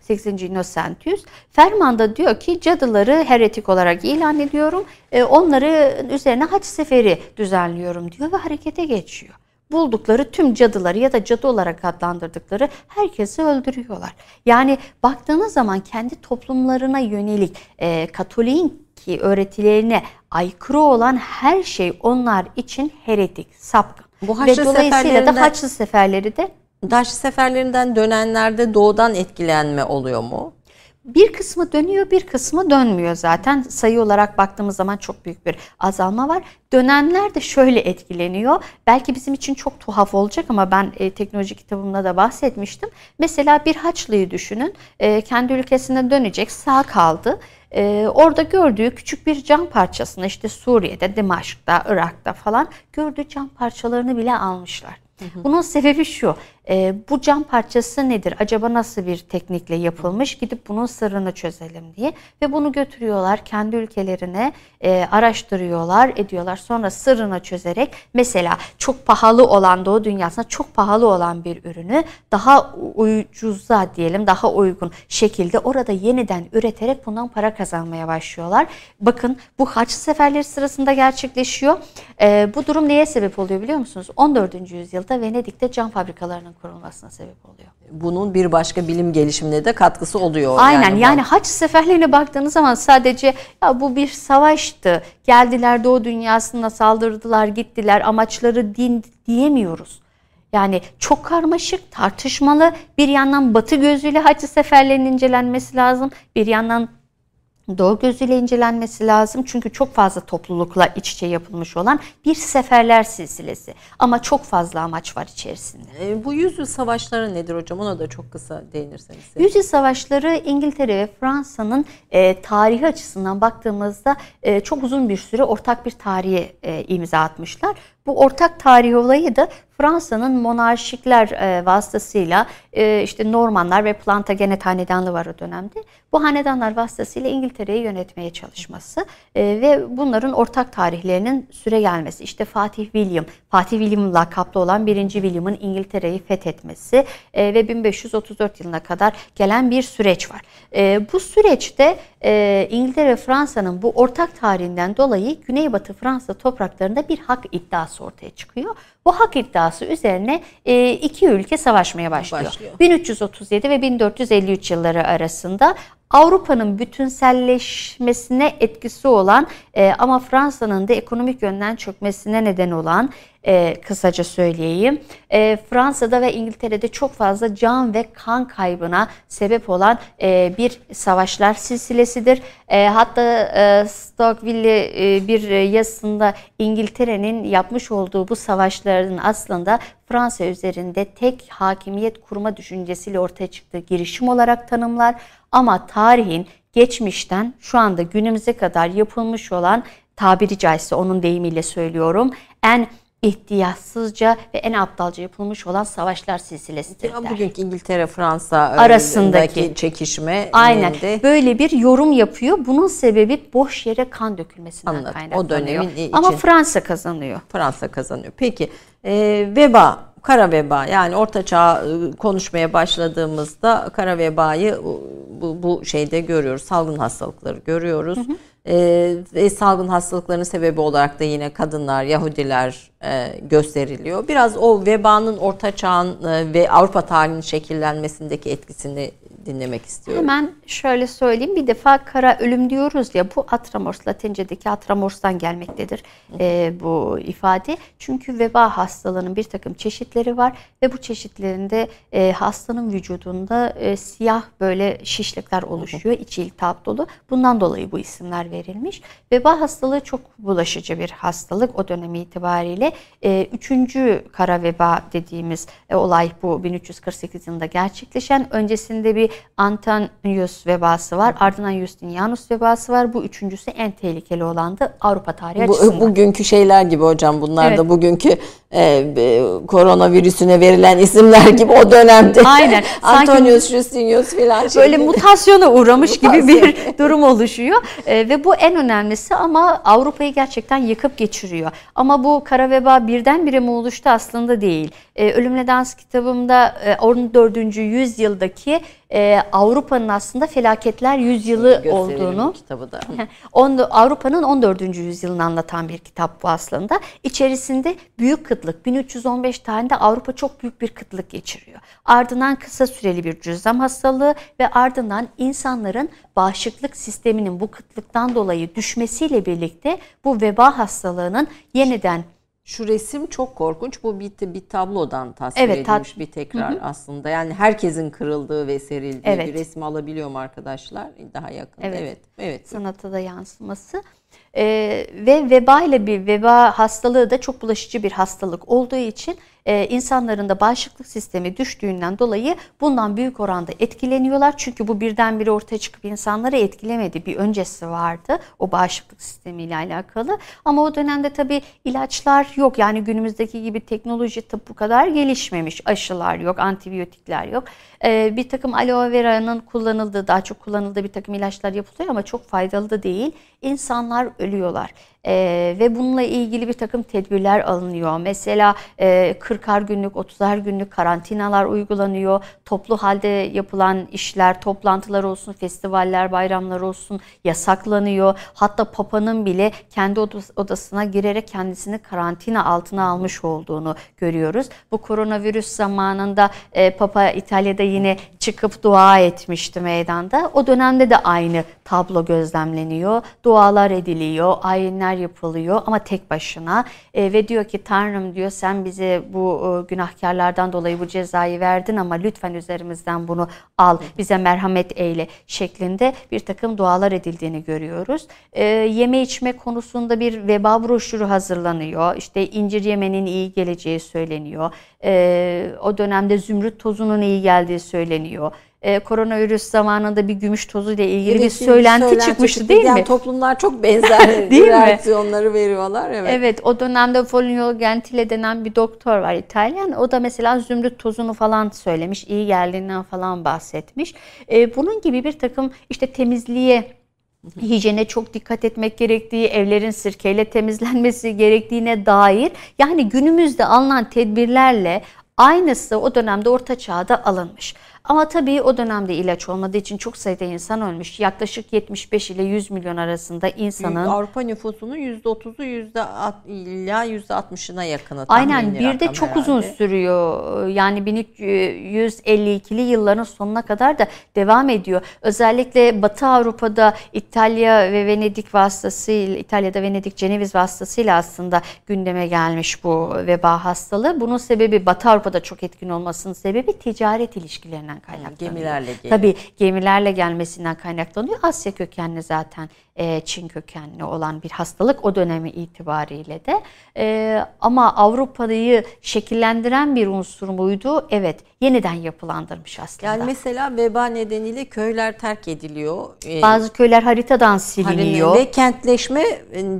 Speaker 2: 8. Innocentius fermanda diyor ki cadıları heretik olarak ilan ediyorum. E, onları üzerine haç seferi düzenliyorum diyor ve harekete geçiyor. Buldukları tüm cadıları ya da cadı olarak adlandırdıkları herkesi öldürüyorlar. Yani baktığınız zaman kendi toplumlarına yönelik e, Katolik'in ki öğretilerine aykırı olan her şey onlar için heretik, sapkın. Bu Haçlı Ve dolayısıyla da Haçlı seferleri de
Speaker 1: Daş seferlerinden dönenlerde doğudan etkilenme oluyor mu?
Speaker 2: Bir kısmı dönüyor, bir kısmı dönmüyor zaten. Sayı olarak baktığımız zaman çok büyük bir azalma var. Dönenler de şöyle etkileniyor. Belki bizim için çok tuhaf olacak ama ben e, teknoloji kitabımda da bahsetmiştim. Mesela bir Haçlıyı düşünün. E, kendi ülkesine dönecek, sağ kaldı. E, orada gördüğü küçük bir cam parçasını işte Suriye'de, Dimaşk'ta, Irak'ta falan gördüğü cam parçalarını bile almışlar. Bunun sebebi şu. E, bu cam parçası nedir? Acaba nasıl bir teknikle yapılmış? Gidip bunun sırrını çözelim diye. Ve bunu götürüyorlar kendi ülkelerine e, araştırıyorlar, ediyorlar. Sonra sırrını çözerek mesela çok pahalı olan Doğu dünyasında çok pahalı olan bir ürünü daha ucuza diyelim, daha uygun şekilde orada yeniden üreterek bundan para kazanmaya başlıyorlar. Bakın bu haç seferleri sırasında gerçekleşiyor. E, bu durum neye sebep oluyor biliyor musunuz? 14. yüzyılda Venedik'te cam fabrikalarının kurulmasına sebep oluyor.
Speaker 1: Bunun bir başka bilim gelişimine de katkısı oluyor.
Speaker 2: Aynen yani, yani haç seferlerine baktığınız zaman sadece ya bu bir savaştı. Geldiler Doğu dünyasına saldırdılar, gittiler. Amaçları din diyemiyoruz. Yani çok karmaşık, tartışmalı. Bir yandan Batı gözüyle Haçlı seferlerinin incelenmesi lazım. Bir yandan Doğu gözüyle incelenmesi lazım. Çünkü çok fazla toplulukla iç içe yapılmış olan bir seferler silsilesi. Ama çok fazla amaç var içerisinde.
Speaker 1: E, bu yüzyıl savaşları nedir hocam? Ona da çok kısa değinirseniz.
Speaker 2: Yüzyıl savaşları İngiltere ve Fransa'nın e, tarihi açısından baktığımızda e, çok uzun bir süre ortak bir tarihe e, imza atmışlar. Bu ortak tarih olayı da Fransa'nın monarşikler e, vasıtasıyla e, işte Normanlar ve Plantagenet hanedanlığı var o dönemde. Bu hanedanlar vasıtasıyla İngiltere'yi yönetmeye çalışması e, ve bunların ortak tarihlerinin süre gelmesi. İşte Fatih William, Fatih William lakaplı olan 1. William'ın İngiltere'yi fethetmesi ve 1534 yılına kadar gelen bir süreç var. Bu süreçte e, İngiltere ve Fransa'nın bu ortak tarihinden dolayı Güneybatı Fransa topraklarında bir hak iddiası ortaya çıkıyor. Bu hak iddiası üzerine e, iki ülke savaşmaya başlıyor. başlıyor. 1337 ve 1453 yılları arasında Avrupa'nın bütünselleşmesine etkisi olan e, ama Fransa'nın da ekonomik yönden çökmesine neden olan e, kısaca söyleyeyim. E, Fransa'da ve İngiltere'de çok fazla can ve kan kaybına sebep olan e, bir savaşlar silsilesidir. E, hatta e, Stockville e, bir yazısında İngiltere'nin yapmış olduğu bu savaşların aslında Fransa üzerinde tek hakimiyet kurma düşüncesiyle ortaya çıktığı girişim olarak tanımlar. Ama tarihin geçmişten şu anda günümüze kadar yapılmış olan tabiri caizse onun deyimiyle söylüyorum en ihtiyatsızca ve en aptalca yapılmış olan savaşlar silsilesidir.
Speaker 1: Ya bugünkü İngiltere Fransa
Speaker 2: arasındaki
Speaker 1: çekişme
Speaker 2: aynen de... böyle bir yorum yapıyor. Bunun sebebi boş yere kan dökülmesinden
Speaker 1: Anladım.
Speaker 2: kaynaklanıyor.
Speaker 1: O dönemin için...
Speaker 2: Ama Fransa kazanıyor.
Speaker 1: Fransa kazanıyor. Peki e, veba kara veba yani orta çağ ıı, konuşmaya başladığımızda kara vebayı bu, bu şeyde görüyoruz. Salgın hastalıkları görüyoruz. Hı hı. Ee, ve salgın hastalıkların sebebi olarak da yine kadınlar, Yahudiler e, gösteriliyor. Biraz o vebanın orta çağın e, ve Avrupa tarihinin şekillenmesindeki etkisini dinlemek istiyorum.
Speaker 2: Hemen şöyle söyleyeyim. Bir defa kara ölüm diyoruz ya bu atramors, Latincedeki atramors'tan gelmektedir e, bu ifade. Çünkü veba hastalığının bir takım çeşitleri var ve bu çeşitlerinde e, hastanın vücudunda e, siyah böyle şişlikler oluşuyor. içi iltihap dolu. Bundan dolayı bu isimler verilmiş. Veba hastalığı çok bulaşıcı bir hastalık o dönem itibariyle. E, üçüncü kara veba dediğimiz e, olay bu 1348 yılında gerçekleşen. Öncesinde bir Antonius vebası var. Ardından Justinianus vebası var. Bu üçüncüsü en tehlikeli olandı Avrupa tarihi
Speaker 1: Bu,
Speaker 2: açısından.
Speaker 1: Bugünkü şeyler gibi hocam bunlar
Speaker 2: Evet.
Speaker 1: da bugünkü e, e, koronavirüsüne verilen isimler gibi o dönemde.
Speaker 2: Aynen.
Speaker 1: Antonius, Justinius filan.
Speaker 2: Böyle
Speaker 1: şeklinde.
Speaker 2: mutasyona uğramış gibi bir durum oluşuyor. Ee, ve bu en önemlisi ama Avrupa'yı gerçekten yıkıp geçiriyor. Ama bu kara veba birdenbire mi oluştu aslında değil. Ee, Ölümle Dans kitabımda e, 14. yüzyıldaki e, Avrupa'nın aslında felaketler yüzyılı olduğunu
Speaker 1: kitabı da.
Speaker 2: Avrupa'nın 14. yüzyılını anlatan bir kitap bu aslında. İçerisinde büyük kıtlık, 1315 tane de Avrupa çok büyük bir kıtlık geçiriyor. Ardından kısa süreli bir cüzzam hastalığı ve ardından insanların bağışıklık sisteminin bu kıtlıktan dolayı düşmesiyle birlikte bu veba hastalığının yeniden
Speaker 1: Şu resim çok korkunç. Bu bir, bir tablodan tasvir
Speaker 2: Evet,
Speaker 1: edilmiş bir tekrar aslında. Yani herkesin kırıldığı ve serildiği
Speaker 2: Evet.
Speaker 1: bir resim alabiliyor mu arkadaşlar? Daha yakın.
Speaker 2: Evet.
Speaker 1: Evet. Evet.
Speaker 2: sanata da yansıması. Ee, ve veba ile bir veba hastalığı da çok bulaşıcı bir hastalık olduğu için e, insanların da bağışıklık sistemi düştüğünden dolayı bundan büyük oranda etkileniyorlar. Çünkü bu birdenbire ortaya çıkıp insanları etkilemedi. Bir öncesi vardı o bağışıklık sistemiyle alakalı. Ama o dönemde tabii ilaçlar yok. Yani günümüzdeki gibi teknoloji tıp bu kadar gelişmemiş. Aşılar yok, antibiyotikler yok. Ee, bir takım aloe vera'nın kullanıldığı, daha çok kullanıldığı bir takım ilaçlar yapılıyor ama çok faydalı da değil. İnsanlar ölüyorlar. Ee, ve bununla ilgili bir takım tedbirler alınıyor. Mesela e, 40'ar günlük, 30'ar günlük karantinalar uygulanıyor. Toplu halde yapılan işler, toplantılar olsun, festivaller, bayramlar olsun yasaklanıyor. Hatta Papa'nın bile kendi odas- odasına girerek kendisini karantina altına almış olduğunu görüyoruz. Bu koronavirüs zamanında e, Papa İtalya'da yine çıkıp dua etmişti meydanda. O dönemde de aynı tablo gözlemleniyor. Dualar ediliyor, ayinler yapılıyor ama tek başına E, ve diyor ki Tanrım diyor sen bize bu e, günahkarlardan dolayı bu cezayı verdin ama lütfen üzerimizden bunu al, bize merhamet eyle şeklinde bir takım dualar edildiğini görüyoruz. E, yeme içme konusunda bir veba broşürü hazırlanıyor. İşte incir yemenin iyi geleceği söyleniyor. E, o dönemde zümrüt tozunun iyi geldiği söyleniyor. E, koronavirüs zamanında bir gümüş tozu ile ilgili bir
Speaker 1: Evet,
Speaker 2: söylenti, çıkmıştı değil
Speaker 1: yani
Speaker 2: mi?
Speaker 1: Toplumlar çok benzer
Speaker 2: Değil mi?
Speaker 1: reaksiyonları veriyorlar. Evet.
Speaker 2: Evet o dönemde Foligno Gentile denen bir doktor var İtalyan. O da mesela zümrüt tozunu falan söylemiş. iyi geldiğinden falan bahsetmiş. Ee, bunun gibi bir takım işte temizliğe hijyene çok dikkat etmek gerektiği, evlerin sirkeyle temizlenmesi gerektiğine dair yani günümüzde alınan tedbirlerle aynısı o dönemde orta çağda alınmış. Ama tabii o dönemde ilaç olmadığı için çok sayıda insan ölmüş. Yaklaşık 75 ile 100 milyon arasında insanın
Speaker 1: Avrupa nüfusunun %30'u yüzde at- illa %60'ına yakını.
Speaker 2: Aynen bir de çok uzun
Speaker 1: herhalde.
Speaker 2: sürüyor. Yani 1152'li yılların sonuna kadar da devam ediyor. Özellikle Batı Avrupa'da İtalya ve Venedik vasıtasıyla İtalya'da Venedik Ceneviz vasıtasıyla aslında gündeme gelmiş bu veba hastalığı. Bunun sebebi Batı Avrupa'da çok etkin olmasının sebebi ticaret ilişkilerinden kaynaklanıyor.
Speaker 1: Gemilerle geliyor.
Speaker 2: Tabii gemilerle gelmesinden kaynaklanıyor. Asya kökenli zaten e, Çin kökenli olan bir hastalık o dönemi itibariyle de. E, ama Avrupa'yı şekillendiren bir unsur muydu? Evet. Yeniden yapılandırmış aslında.
Speaker 1: Yani mesela veba nedeniyle köyler terk ediliyor. Ee,
Speaker 2: Bazı köyler haritadan siliniyor.
Speaker 1: Ve kentleşme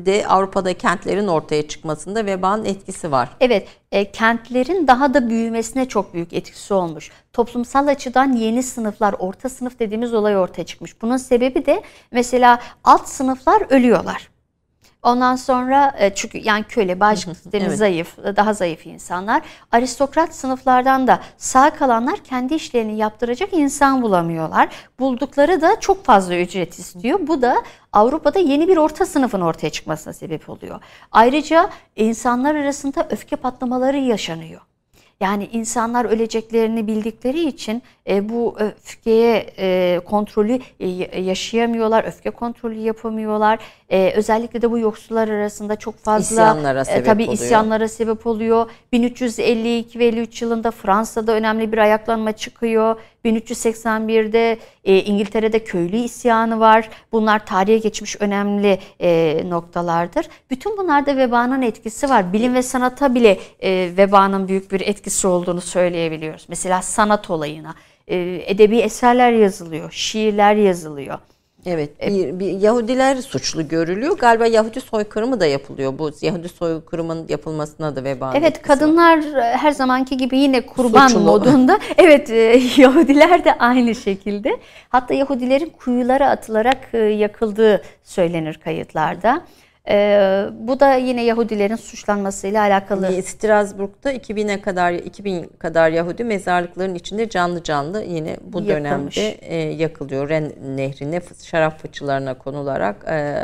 Speaker 1: de Avrupa'da kentlerin ortaya çıkmasında vebanın etkisi var.
Speaker 2: Evet, e, kentlerin daha da büyümesine çok büyük etkisi olmuş. Toplumsal açıdan yeni sınıflar, orta sınıf dediğimiz olay ortaya çıkmış. Bunun sebebi de mesela alt sınıflar ölüyorlar. Ondan sonra e, çünkü yani köle, bağışıklık sistemi
Speaker 1: Evet.
Speaker 2: zayıf, daha zayıf insanlar. Aristokrat sınıflardan da sağ kalanlar kendi işlerini yaptıracak insan bulamıyorlar. Buldukları da çok fazla ücret istiyor. Bu da Avrupa'da yeni bir orta sınıfın ortaya çıkmasına sebep oluyor. Ayrıca insanlar arasında öfke patlamaları yaşanıyor. Yani insanlar öleceklerini bildikleri için e, bu öfkeye e, kontrolü e, yaşayamıyorlar, öfke kontrolü yapamıyorlar. E, özellikle de bu yoksullar arasında çok fazla
Speaker 1: İsyanlara
Speaker 2: e,
Speaker 1: sebep
Speaker 2: tabii
Speaker 1: oluyor.
Speaker 2: isyanlara sebep oluyor. 1352 ve 53 yılında Fransa'da önemli bir ayaklanma çıkıyor. 1381'de e, İngiltere'de köylü isyanı var. Bunlar tarihe geçmiş önemli e, noktalardır. Bütün bunlarda vebanın etkisi var. Bilim ve sanata bile e, vebanın büyük bir etkisi olduğunu söyleyebiliyoruz. Mesela sanat olayına. E, edebi eserler yazılıyor, şiirler yazılıyor.
Speaker 1: Evet, bir, bir Yahudiler suçlu görülüyor. Galiba Yahudi soykırımı da yapılıyor. Bu Yahudi soykırımın yapılmasına da vebanın
Speaker 2: Evet
Speaker 1: etkisi var.
Speaker 2: kadınlar e, her zamanki gibi yine kurban
Speaker 1: Suçlu.
Speaker 2: modunda. Evet e, Yahudiler de aynı şekilde. Hatta Yahudilerin kuyulara atılarak e, yakıldığı söylenir kayıtlarda. E, bu da yine Yahudilerin suçlanmasıyla alakalı.
Speaker 1: Ee, Strasbourg'da 2000'e kadar 2000 kadar Yahudi mezarlıkların içinde canlı canlı yine bu
Speaker 2: Yakılmış.
Speaker 1: dönemde e, yakılıyor. Ren nehrine şarap fıçılarına konularak e,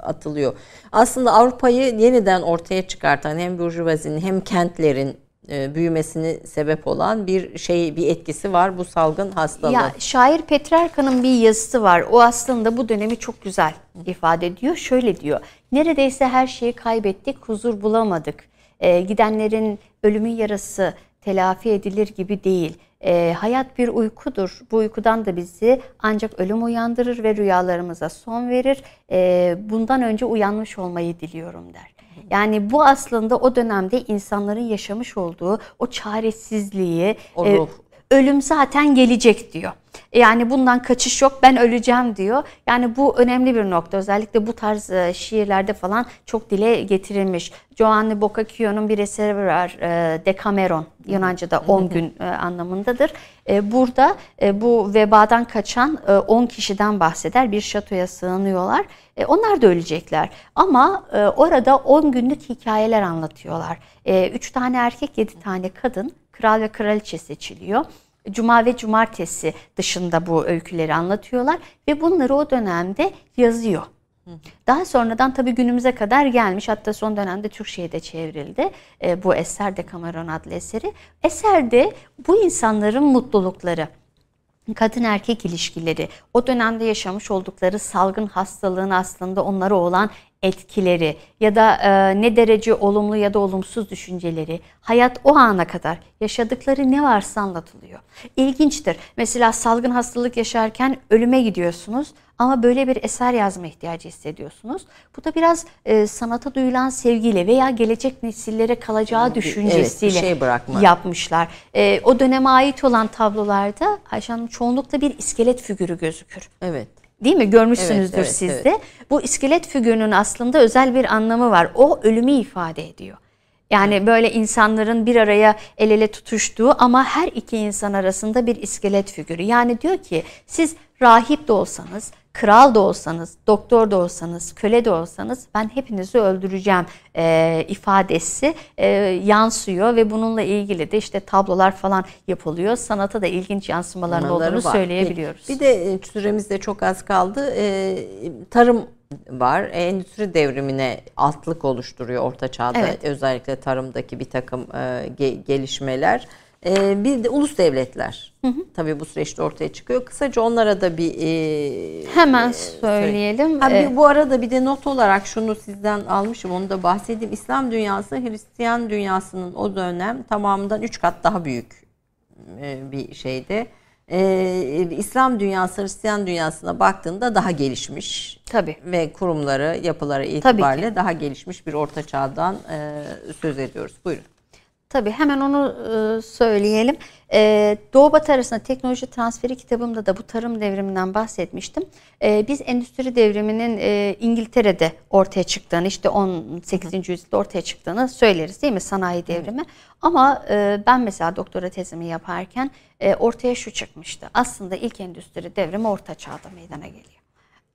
Speaker 1: atılıyor. Aslında Avrupa'yı yeniden ortaya çıkartan hem burjuvazinin hem kentlerin büyümesini sebep olan bir şey bir etkisi var bu salgın hastalığı.
Speaker 2: Ya şair Petrarka'nın bir yazısı var. O aslında bu dönemi çok güzel ifade ediyor. Şöyle diyor. Neredeyse her şeyi kaybettik, huzur bulamadık. Ee, gidenlerin ölümün yarası telafi edilir gibi değil. Ee, hayat bir uykudur. Bu uykudan da bizi ancak ölüm uyandırır ve rüyalarımıza son verir. Ee, bundan önce uyanmış olmayı diliyorum der. Yani bu aslında o dönemde insanların yaşamış olduğu o çaresizliği,
Speaker 1: O
Speaker 2: e,
Speaker 1: ruh.
Speaker 2: ölüm zaten gelecek diyor. Yani bundan kaçış yok ben öleceğim diyor. Yani bu önemli bir nokta. Özellikle bu tarz e, şiirlerde falan çok dile getirilmiş. Giovanni Boccaccio'nun bir eseri var e, Decameron. Yunanca'da 10 gün e, anlamındadır. Burada bu vebadan kaçan e, 10 kişiden bahseder. Bir şatoya sığınıyorlar. Onlar da ölecekler. Ama orada 10 günlük hikayeler anlatıyorlar. 3 tane erkek 7 tane kadın kral ve kraliçe seçiliyor. Cuma ve cumartesi dışında bu öyküleri anlatıyorlar ve bunları o dönemde yazıyor. Daha sonradan tabii günümüze kadar gelmiş. Hatta son dönemde Türkçe'ye de çevrildi e, bu eser de Cameron adlı eseri. Eserde bu insanların mutlulukları, kadın erkek ilişkileri, o dönemde yaşamış oldukları salgın hastalığın aslında onlara olan etkileri ya da e, ne derece olumlu ya da olumsuz düşünceleri, hayat o ana kadar yaşadıkları ne varsa anlatılıyor. İlginçtir. Mesela salgın hastalık yaşarken ölüme gidiyorsunuz ama böyle bir eser yazma ihtiyacı hissediyorsunuz. Bu da biraz e, sanata duyulan sevgiyle veya gelecek nesillere kalacağı düşüncesiyle
Speaker 1: şey bırakma.
Speaker 2: yapmışlar. E, o döneme ait olan tablolarda Ayşe Hanım çoğunlukla bir iskelet figürü gözükür.
Speaker 1: Evet.
Speaker 2: Değil mi? Görmüşsünüzdür
Speaker 1: Evet, evet,
Speaker 2: siz
Speaker 1: evet.
Speaker 2: de. Bu iskelet figürünün aslında özel bir anlamı var. O ölümü ifade ediyor. Yani böyle insanların bir araya el ele tutuştuğu ama her iki insan arasında bir iskelet figürü. Yani diyor ki siz rahip de olsanız, kral da olsanız, doktor da olsanız, köle de olsanız ben hepinizi öldüreceğim e, ifadesi e, yansıyor ve bununla ilgili de işte tablolar falan yapılıyor. Sanata da ilginç yansımaların
Speaker 1: Onları
Speaker 2: olduğunu
Speaker 1: var.
Speaker 2: söyleyebiliyoruz.
Speaker 1: Bir, de e, süremiz de çok az kaldı. E, tarım var. Endüstri devrimine altlık oluşturuyor Orta Çağ'da.
Speaker 2: Evet.
Speaker 1: Özellikle tarımdaki bir takım e, ge- gelişmeler. E, bir de ulus devletler. Tabii bu süreçte ortaya çıkıyor. Kısaca onlara da bir e,
Speaker 2: Hemen
Speaker 1: e,
Speaker 2: söyleyelim.
Speaker 1: Ha, bir-
Speaker 2: Ee,
Speaker 1: bu arada bir de not olarak şunu sizden almışım onu da bahsedeyim. İslam dünyası Hristiyan dünyasının o dönem tamamından 3 kat daha büyük e, bir şeydi. Ee, İslam dünyası Hristiyan dünyasına baktığında daha gelişmiş
Speaker 2: Tabii.
Speaker 1: ve kurumları, yapıları itibariyle daha gelişmiş bir orta çağdan e, söz ediyoruz. Buyurun.
Speaker 2: Tabii hemen onu e, söyleyelim. E, Doğu Batı arasında teknoloji transferi kitabımda da bu tarım devriminden bahsetmiştim. E, biz endüstri devriminin e, İngiltere'de ortaya çıktığını, işte 18. yüzyılda ortaya çıktığını söyleriz değil mi sanayi devrimi? Ama e, ben mesela doktora tezimi yaparken e, ortaya şu çıkmıştı. Aslında ilk endüstri devrimi Orta Çağ'da meydana geliyor.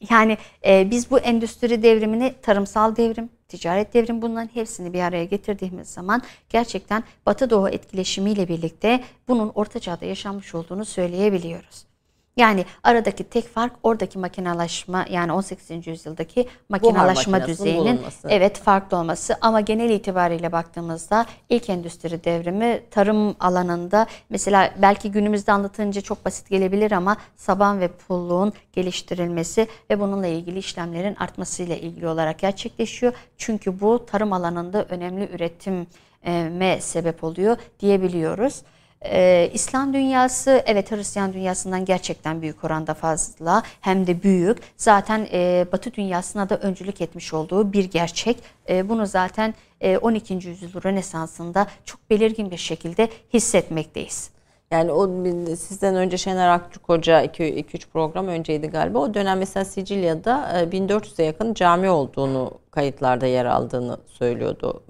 Speaker 2: Yani e, biz bu endüstri devrimini tarımsal devrim, ticaret devrim bunların hepsini bir araya getirdiğimiz zaman gerçekten Batı Doğu etkileşimiyle birlikte bunun Orta Çağ'da yaşanmış olduğunu söyleyebiliyoruz. Yani aradaki tek fark oradaki makinalaşma yani 18. yüzyıldaki makinalaşma düzeyinin
Speaker 1: bulunması.
Speaker 2: evet farklı olması ama genel itibariyle baktığımızda ilk endüstri devrimi tarım alanında mesela belki günümüzde anlatınca çok basit gelebilir ama saban ve pulluğun geliştirilmesi ve bununla ilgili işlemlerin artmasıyla ilgili olarak gerçekleşiyor. Çünkü bu tarım alanında önemli üretime sebep oluyor diyebiliyoruz. Ee, İslam dünyası evet Hristiyan dünyasından gerçekten büyük oranda fazla hem de büyük. Zaten e, Batı dünyasına da öncülük etmiş olduğu bir gerçek. E, bunu zaten e, 12. yüzyıl Rönesansı'nda çok belirgin bir şekilde hissetmekteyiz.
Speaker 1: Yani o sizden önce Şener Aktürk Hoca 2-3 program önceydi galiba. O dönem mesela Sicilya'da e, 1400'e yakın cami olduğunu kayıtlarda yer aldığını söylüyordu.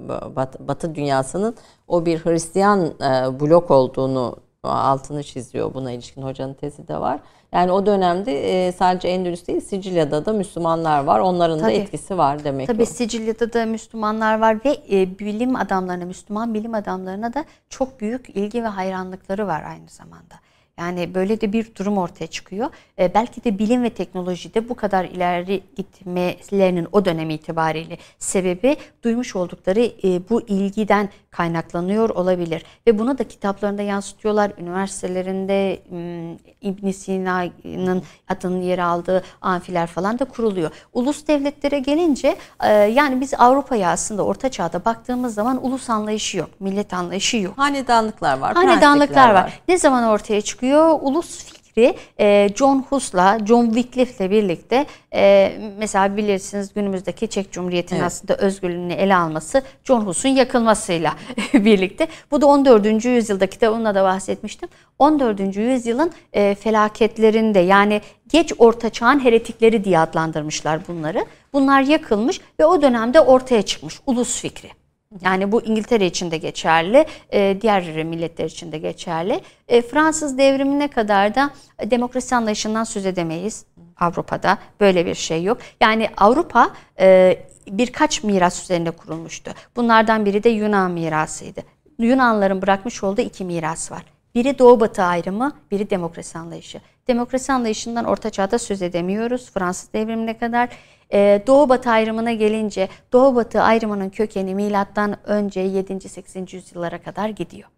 Speaker 1: Batı, dünyasının o bir Hristiyan e, blok olduğunu altını çiziyor. Buna ilişkin hocanın tezi de var. Yani o dönemde e, sadece Endülüs değil Sicilya'da da Müslümanlar var. Onların
Speaker 2: Tabii.
Speaker 1: da etkisi var demek
Speaker 2: Tabii
Speaker 1: ki.
Speaker 2: Sicilya'da da Müslümanlar var ve e, bilim adamlarına, Müslüman bilim adamlarına da çok büyük ilgi ve hayranlıkları var aynı zamanda. Yani böyle de bir durum ortaya çıkıyor. E, belki de bilim ve teknolojide bu kadar ileri gitmelerinin o dönem itibariyle sebebi duymuş oldukları e, bu ilgiden kaynaklanıyor olabilir. Ve bunu da kitaplarında yansıtıyorlar. Üniversitelerinde m, ibn Sina'nın adının yer aldığı amfiler falan da kuruluyor. Ulus devletlere gelince e, yani biz Avrupa'ya aslında Orta Çağ'da baktığımız zaman ulus anlayışı yok. Millet anlayışı yok.
Speaker 1: Hanedanlıklar var.
Speaker 2: Hanedanlıklar
Speaker 1: prenslikler
Speaker 2: var. Ne zaman ortaya çıkıyor? Ulus fikri e, John Hus'la, John Wycliffe'le birlikte e, mesela bilirsiniz günümüzdeki Çek Cumhuriyeti'nin
Speaker 1: Evet.
Speaker 2: aslında özgürlüğünü ele alması John Hus'un yakılmasıyla birlikte. Bu da 14. yüzyıldaki de onunla da bahsetmiştim. 14. yüzyılın e, felaketlerinde yani geç orta çağın heretikleri diye adlandırmışlar bunları. Bunlar yakılmış ve o dönemde ortaya çıkmış ulus fikri. Yani bu İngiltere için de geçerli, e, diğer milletler için de geçerli. E, Fransız devrimine kadar da demokrasi anlayışından söz edemeyiz Avrupa'da. Böyle bir şey yok. Yani Avrupa e, birkaç miras üzerinde kurulmuştu. Bunlardan biri de Yunan mirasıydı. Yunanların bırakmış olduğu iki miras var. Biri Doğu Batı ayrımı, biri demokrasi anlayışı. Demokrasi anlayışından Orta Çağ'da söz edemiyoruz Fransız devrimine kadar. Ee, Doğu Batı ayrımına gelince Doğu Batı ayrımının kökeni milattan önce 7. 8. yüzyıllara kadar gidiyor.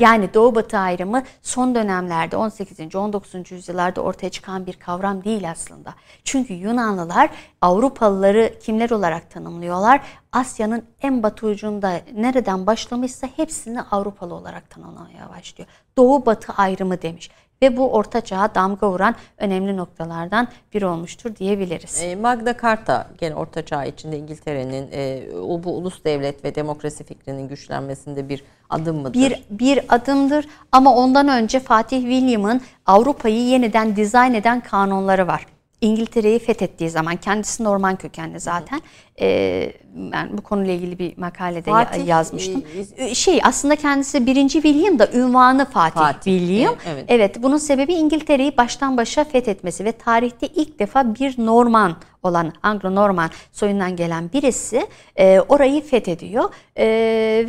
Speaker 2: Yani Doğu Batı ayrımı son dönemlerde 18. 19. yüzyıllarda ortaya çıkan bir kavram değil aslında. Çünkü Yunanlılar Avrupalıları kimler olarak tanımlıyorlar? Asya'nın en batı ucunda nereden başlamışsa hepsini Avrupalı olarak tanımlamaya başlıyor. Doğu Batı ayrımı demiş ve bu Orta Çağ'a damga vuran önemli noktalardan biri olmuştur diyebiliriz.
Speaker 1: E, Magna Carta gene Orta Çağ içinde İngiltere'nin e, bu ulus devlet ve demokrasi fikrinin güçlenmesinde bir adım mıdır?
Speaker 2: bir bir adımdır ama ondan önce Fatih William'ın Avrupa'yı yeniden dizayn eden kanunları var. İngiltere'yi fethettiği zaman kendisi Norman kökenli zaten. E, ben bu konuyla ilgili bir makalede
Speaker 1: Fatih,
Speaker 2: yazmıştım.
Speaker 1: e,
Speaker 2: şey aslında kendisi birinci William da ünvanı Fatih,
Speaker 1: Fatih,
Speaker 2: William.
Speaker 1: e, evet.
Speaker 2: evet. bunun sebebi İngiltere'yi baştan başa fethetmesi ve tarihte ilk defa bir Norman olan Anglo-Norman soyundan gelen birisi e, orayı fethediyor e,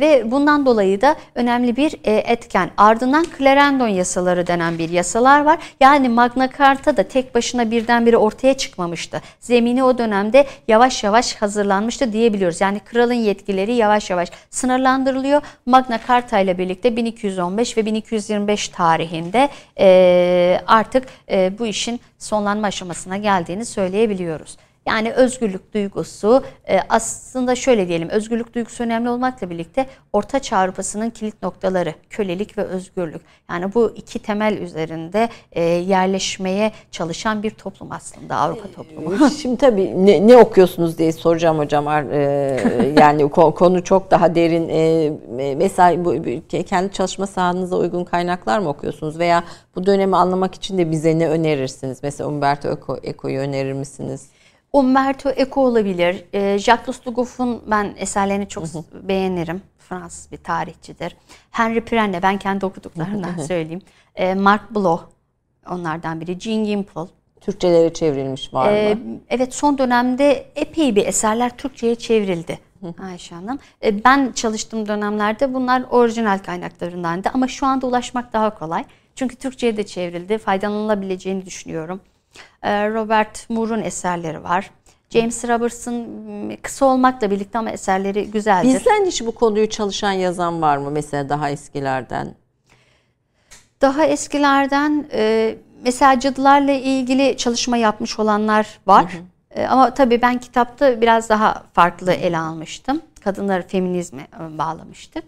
Speaker 2: ve bundan dolayı da önemli bir e, etken. Ardından Clarendon yasaları denen bir yasalar var. Yani Magna Carta da tek başına birdenbire ortaya çıkmamıştı. Zemini o dönemde yavaş yavaş hazırlanmıştı diyebiliyoruz. Yani kralın yetkileri yavaş yavaş sınırlandırılıyor. Magna Carta ile birlikte 1215 ve 1225 tarihinde artık bu işin sonlanma aşamasına geldiğini söyleyebiliyoruz. Yani özgürlük duygusu e, aslında şöyle diyelim özgürlük duygusu önemli olmakla birlikte Orta Çağ Avrupa'sının kilit noktaları kölelik ve özgürlük. Yani bu iki temel üzerinde e, yerleşmeye çalışan bir toplum aslında Avrupa toplumu.
Speaker 1: Şimdi tabii ne, ne okuyorsunuz diye soracağım hocam. Yani ko- konu çok daha derin. Mesela bu, bu- kendi çalışma sahanıza uygun kaynaklar mı okuyorsunuz? Veya bu dönemi anlamak için de bize ne önerirsiniz? Mesela Umberto Eco, Eco'yu önerir misiniz?
Speaker 2: Umberto Eco olabilir. E, Jacques Lugoff'un ben eserlerini çok beğenirim. Fransız bir tarihçidir. Henry Pirenne ben kendi okuduklarından söyleyeyim. E, Mark Bloch onlardan biri. Jean Gimple.
Speaker 1: Türkçelere çevrilmiş var
Speaker 2: Ee,
Speaker 1: mı?
Speaker 2: evet son dönemde epey bir eserler Türkçe'ye çevrildi Ayşe Hanım. Ee, ben çalıştığım dönemlerde bunlar orijinal kaynaklarındandı ama şu anda ulaşmak daha kolay. Çünkü Türkçe'ye de çevrildi. Faydalanılabileceğini düşünüyorum. Ee, Robert Moore'un eserleri var. James Roberts'ın kısa olmakla birlikte ama eserleri güzeldir.
Speaker 1: Bizden hiç bu konuyu çalışan yazan var mı? Mesela daha eskilerden.
Speaker 2: Daha eskilerden e, mesela cadılarla ilgili çalışma yapmış olanlar var. E, ama tabii ben kitapta biraz daha farklı ele almıştım. Kadınları feminizme e, bağlamıştık.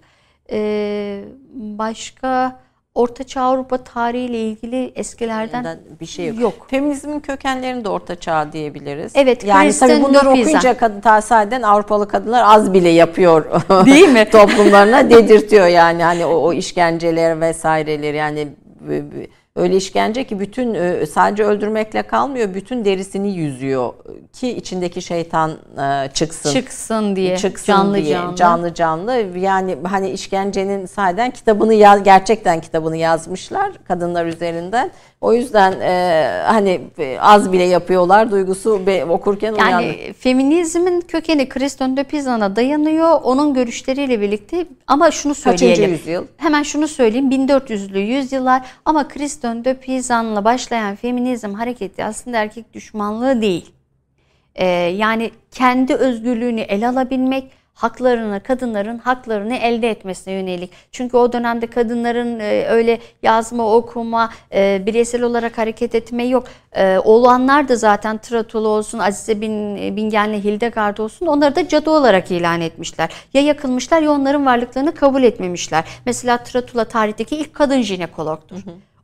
Speaker 2: E, başka Ortaçağ Avrupa tarihiyle ilgili eskilerden
Speaker 1: bir şey yok.
Speaker 2: Yok.
Speaker 1: Feminizmin kökenlerini de orta çağ diyebiliriz.
Speaker 2: Evet,
Speaker 1: Yani
Speaker 2: Kristen
Speaker 1: tabii bunları
Speaker 2: Lopiz'den.
Speaker 1: okuyunca kadın tahsilden Avrupalı kadınlar az bile yapıyor.
Speaker 2: Değil mi?
Speaker 1: Toplumlarına dedirtiyor yani hani o, o işkenceler vesaireleri yani öyle işkence ki bütün e, sadece öldürmekle kalmıyor bütün derisini yüzüyor ki içindeki şeytan e, çıksın.
Speaker 2: çıksın diye
Speaker 1: çıksın
Speaker 2: canlı
Speaker 1: diye
Speaker 2: canlı.
Speaker 1: canlı canlı yani hani işkencenin sahiden kitabını ya, gerçekten kitabını yazmışlar kadınlar üzerinden. O yüzden e, hani e, az bile yapıyorlar duygusu be, okurken uyandı.
Speaker 2: Yani feminizmin kökeni Kriston de Pizan'a dayanıyor. Onun görüşleriyle birlikte ama şunu
Speaker 1: Kaçıncı
Speaker 2: söyleyelim.
Speaker 1: yüzyıl?
Speaker 2: Hemen şunu söyleyeyim 1400'lü yüzyıllar ama Kriston de Pizan'la başlayan feminizm hareketi aslında erkek düşmanlığı değil. Ee, yani kendi özgürlüğünü ele alabilmek, haklarını, kadınların haklarını elde etmesine yönelik. Çünkü o dönemde kadınların e, öyle yazma, okuma, e, bireysel olarak hareket etme yok. E, olanlar da zaten Tratolu olsun, Azize Bin, Bingen'le Hildegard olsun onları da cadı olarak ilan etmişler. Ya yakılmışlar ya onların varlıklarını kabul etmemişler. Mesela Tratula tarihteki ilk kadın jinekologtur.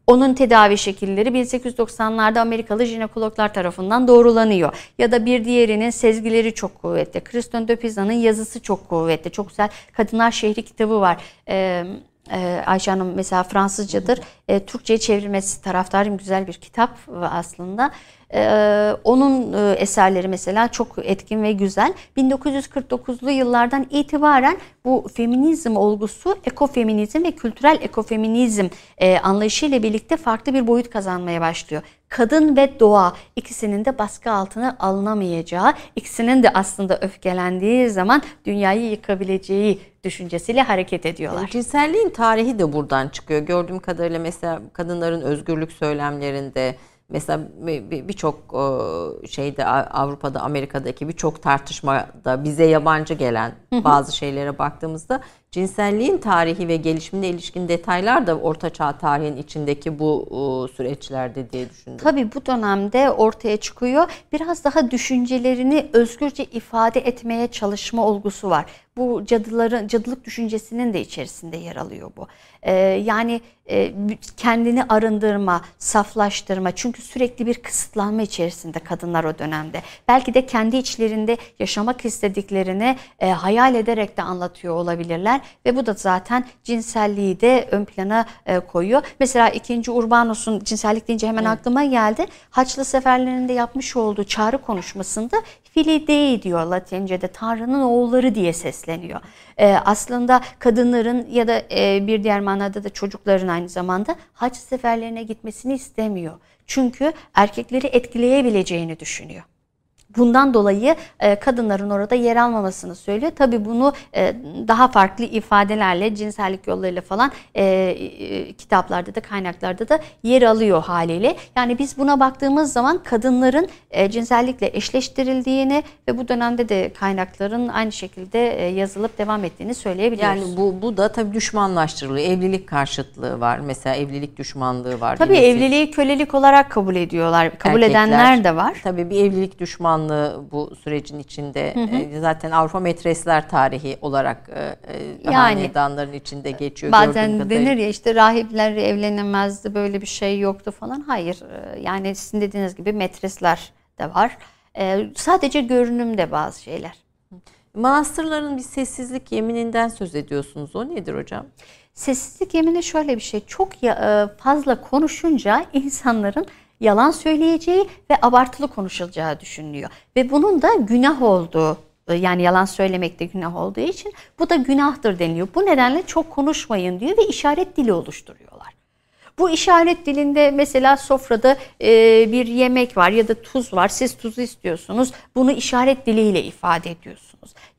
Speaker 2: Onun tedavi şekilleri 1890'larda Amerikalı jinekologlar tarafından doğrulanıyor. Ya da bir diğerinin sezgileri çok kuvvetli. Kriston de Pisa'nın yazısı çok kuvvetli. Çok güzel Kadınlar Şehri kitabı var. Ee, e, Ayşe Hanım mesela Fransızcadır. E, Türkçe'ye çevrilmesi taraftarım güzel bir kitap aslında. Ee, onun e, eserleri mesela çok etkin ve güzel. 1949'lu yıllardan itibaren bu feminizm olgusu ekofeminizm ve kültürel ekofeminizm e, anlayışıyla birlikte farklı bir boyut kazanmaya başlıyor. Kadın ve doğa ikisinin de baskı altına alınamayacağı, ikisinin de aslında öfkelendiği zaman dünyayı yıkabileceği düşüncesiyle hareket ediyorlar.
Speaker 1: Cinselliğin tarihi de buradan çıkıyor. Gördüğüm kadarıyla mesela kadınların özgürlük söylemlerinde mesela bir- bir- birçok e, şeyde Avrupa'da, Amerika'daki birçok tartışmada bize yabancı gelen bazı şeylere baktığımızda cinselliğin tarihi ve gelişimine ilişkin detaylar da Ortaçağ tarihin içindeki bu e, süreçlerde diye düşündüm.
Speaker 2: Tabii bu dönemde ortaya çıkıyor. Biraz daha düşüncelerini özgürce ifade etmeye çalışma olgusu var. Bu cadıların cadılık düşüncesinin de içerisinde yer alıyor bu. Ee, yani e, kendini arındırma, saflaştırma. Çünkü sürekli bir kısıtlanma içerisinde kadınlar o dönemde. Belki de kendi içlerinde yaşamak istediklerini e, hayal ederek de anlatıyor olabilirler. Şeyler ve bu da zaten cinselliği de ön plana e, koyuyor. Mesela 2. Urbanus'un cinsellik deyince hemen aklıma geldi. Haçlı seferlerinde yapmış olduğu çağrı konuşmasında Fili Dei diyor Latince'de Tanrı'nın oğulları diye sesleniyor. Ee, aslında kadınların ya da e, bir diğer manada da çocukların aynı zamanda haç seferlerine gitmesini istemiyor. Çünkü erkekleri etkileyebileceğini düşünüyor. Bundan dolayı e, kadınların orada yer almamasını söylüyor. Tabii bunu e, daha farklı ifadelerle, cinsellik yollarıyla falan e, kitaplarda da kaynaklarda da yer alıyor haliyle. Yani biz buna baktığımız zaman kadınların cinsellikle eşleştirildiğini ve bu dönemde de kaynakların aynı şekilde yazılıp devam ettiğini söyleyebiliyoruz.
Speaker 1: Yani bu bu da tabii düşmanlaştırılıyor. Evlilik karşıtlığı var. Mesela evlilik düşmanlığı var.
Speaker 2: Tabii evliliği kölelik olarak kabul ediyorlar. Kabul
Speaker 1: erkekler.
Speaker 2: edenler de var.
Speaker 1: Tabii bir evlilik düşmanlığı bu sürecin içinde. E, Zaten Avrupa Metresler tarihi olarak e, e,
Speaker 2: Yani.
Speaker 1: hanedanların içinde geçiyor.
Speaker 2: Bazen denir ya işte rahipler evlenemezdi böyle bir şey yoktu falan. Hayır e, yani sizin dediğiniz gibi metresler de var. E, Sadece görünümde bazı şeyler.
Speaker 1: Manastırların bir sessizlik yemininden söz ediyorsunuz. O nedir hocam?
Speaker 2: Sessizlik yemini şöyle bir şey. Çok fazla konuşunca insanların yalan söyleyeceği ve abartılı konuşulacağı düşünülüyor. Ve bunun da günah olduğu e, yani yalan söylemek de günah olduğu için bu da günahtır deniliyor. Bu nedenle çok konuşmayın diyor ve işaret dili oluşturuyorlar. Bu işaret dilinde mesela sofrada e, bir yemek var ya da tuz var. Siz tuzu istiyorsunuz. Bunu işaret diliyle ifade ediyorsunuz.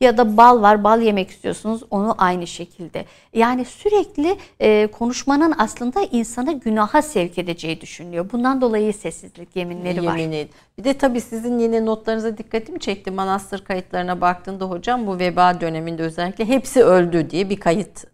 Speaker 2: Ya da bal var, bal yemek istiyorsunuz. Onu aynı şekilde. Yani sürekli e, konuşmanın aslında insanı günaha sevk edeceği düşünülüyor. Bundan dolayı sessizlik yeminleri var.
Speaker 1: Yemin et. Bir de tabii sizin yine notlarınıza dikkatimi çekti. Manastır kayıtlarına baktığında hocam bu veba döneminde özellikle hepsi öldü diye bir kayıt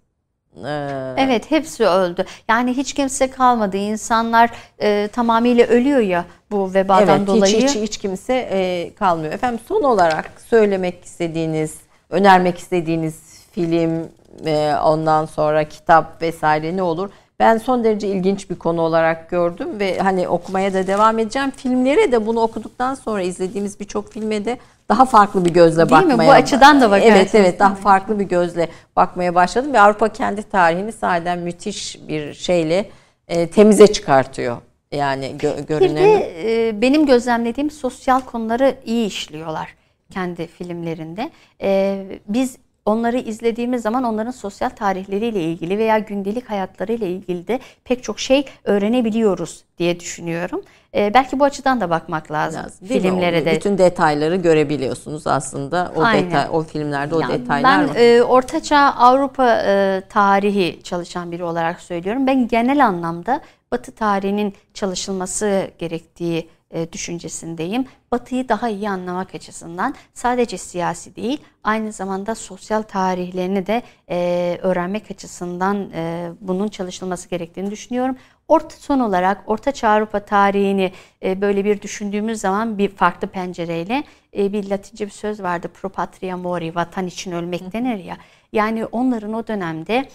Speaker 1: e,
Speaker 2: Evet hepsi öldü. Yani hiç kimse kalmadı. İnsanlar e, tamamıyla ölüyor ya bu vebadan
Speaker 1: evet,
Speaker 2: dolayı.
Speaker 1: Hiç, hiç, hiç kimse e, kalmıyor. Efendim son olarak söylemek istediğiniz, önermek istediğiniz film, e, ondan sonra kitap vesaire ne olur? Ben son derece ilginç bir konu olarak gördüm ve hani okumaya da devam edeceğim. Filmlere de bunu okuduktan sonra izlediğimiz birçok filme de daha farklı bir gözle
Speaker 2: Değil mi?
Speaker 1: bakmaya
Speaker 2: Bu açıdan da bakarsınız.
Speaker 1: Evet evet daha farklı bir gözle bakmaya başladım ve Avrupa kendi tarihini sahiden müthiş bir şeyle e, temize çıkartıyor. Yani gö-
Speaker 2: Bir
Speaker 1: görüneni.
Speaker 2: de e, benim gözlemlediğim sosyal konuları iyi işliyorlar kendi filmlerinde. E, biz onları izlediğimiz zaman onların sosyal tarihleriyle ilgili veya gündelik hayatlarıyla ilgili de pek çok şey öğrenebiliyoruz diye düşünüyorum. E, belki bu açıdan da bakmak lazım,
Speaker 1: lazım. mi?
Speaker 2: filmlere de.
Speaker 1: Bütün detayları görebiliyorsunuz aslında. O
Speaker 2: Aynen.
Speaker 1: detay o filmlerde o
Speaker 2: Yani
Speaker 1: detaylar
Speaker 2: ben
Speaker 1: var.
Speaker 2: e, Ortaçağ Avrupa e, tarihi çalışan biri olarak söylüyorum. Ben genel anlamda Batı tarihinin çalışılması gerektiği e, düşüncesindeyim. Batı'yı daha iyi anlamak açısından sadece siyasi değil, aynı zamanda sosyal tarihlerini de e, öğrenmek açısından e, bunun çalışılması gerektiğini düşünüyorum. Orta son olarak Orta Çağ Avrupa tarihini böyle bir düşündüğümüz zaman bir farklı pencereyle bir Latince bir söz vardı. Pro patria mori, vatan için ölmek denir ya. Yani onların o dönemde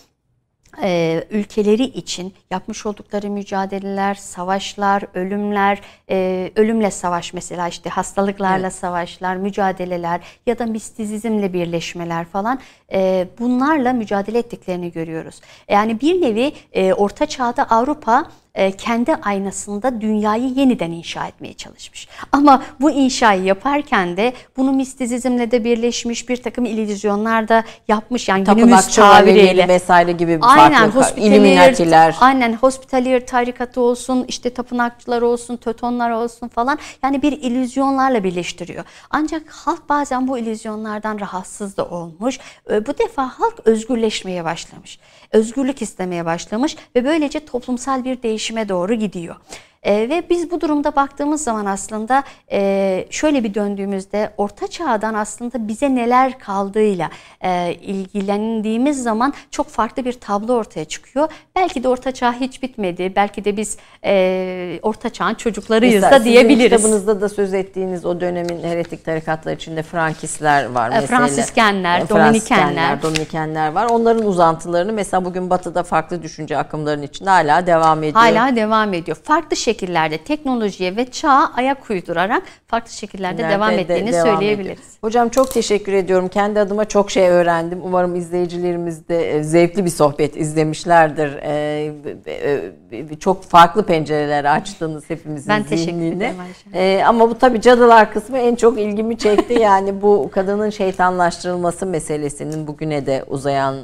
Speaker 2: e, ülkeleri için yapmış oldukları mücadeleler, savaşlar, ölümler, e, ölümle savaş mesela işte hastalıklarla savaşlar, mücadeleler ya da mistizizmle birleşmeler falan e, bunlarla mücadele ettiklerini görüyoruz. Yani bir nevi e, Orta Çağ'da Avrupa e, kendi aynasında dünyayı yeniden inşa etmeye çalışmış. Ama bu inşayı yaparken de bunu mistizizmle de birleşmiş bir takım illüzyonlar da yapmış. Yani
Speaker 1: Tapınak
Speaker 2: tabiriyle.
Speaker 1: vesaire gibi
Speaker 2: Aynen
Speaker 1: farklı illuminatiler.
Speaker 2: aynen hospitalier tarikatı olsun, işte tapınakçılar olsun, tötonlar olsun falan. Yani bir illüzyonlarla birleştiriyor. Ancak halk bazen bu illüzyonlardan rahatsız da olmuş. Bu defa halk özgürleşmeye başlamış. Özgürlük istemeye başlamış ve böylece toplumsal bir değişime doğru gidiyor. Ee, ve biz bu durumda baktığımız zaman aslında e, şöyle bir döndüğümüzde Orta Çağ'dan aslında bize neler kaldığıyla e, ilgilendiğimiz zaman çok farklı bir tablo ortaya çıkıyor. Belki de Orta Çağ hiç bitmedi. Belki de biz e, Orta Çağ'ın çocuklarıyız
Speaker 1: Mesela
Speaker 2: da diyebiliriz.
Speaker 1: kitabınızda da söz ettiğiniz o dönemin heretik tarikatlar içinde Frankistler var
Speaker 2: E,
Speaker 1: mesela.
Speaker 2: Fransiskenler,
Speaker 1: E,
Speaker 2: Dominikenler.
Speaker 1: Dominikenler var. Onların uzantılarını mesela bugün Batı'da farklı düşünce akımlarının içinde hala devam ediyor.
Speaker 2: Hala devam ediyor. Farklı şekillerde teknolojiye ve çağa ayak uydurarak farklı şekillerde
Speaker 1: Nerede
Speaker 2: devam
Speaker 1: de-
Speaker 2: ettiğini
Speaker 1: devam
Speaker 2: söyleyebiliriz.
Speaker 1: ediyor. Hocam çok teşekkür ediyorum. Kendi adıma çok şey öğrendim. Umarım izleyicilerimiz de e, zevkli bir sohbet izlemişlerdir. E, e, Çok farklı pencereler açtınız hepimizin
Speaker 2: Ben teşekkür
Speaker 1: zihnine.
Speaker 2: ederim
Speaker 1: ama bu tabii cadılar kısmı en çok ilgimi çekti. Yani bu kadının şeytanlaştırılması meselesinin bugüne de uzayan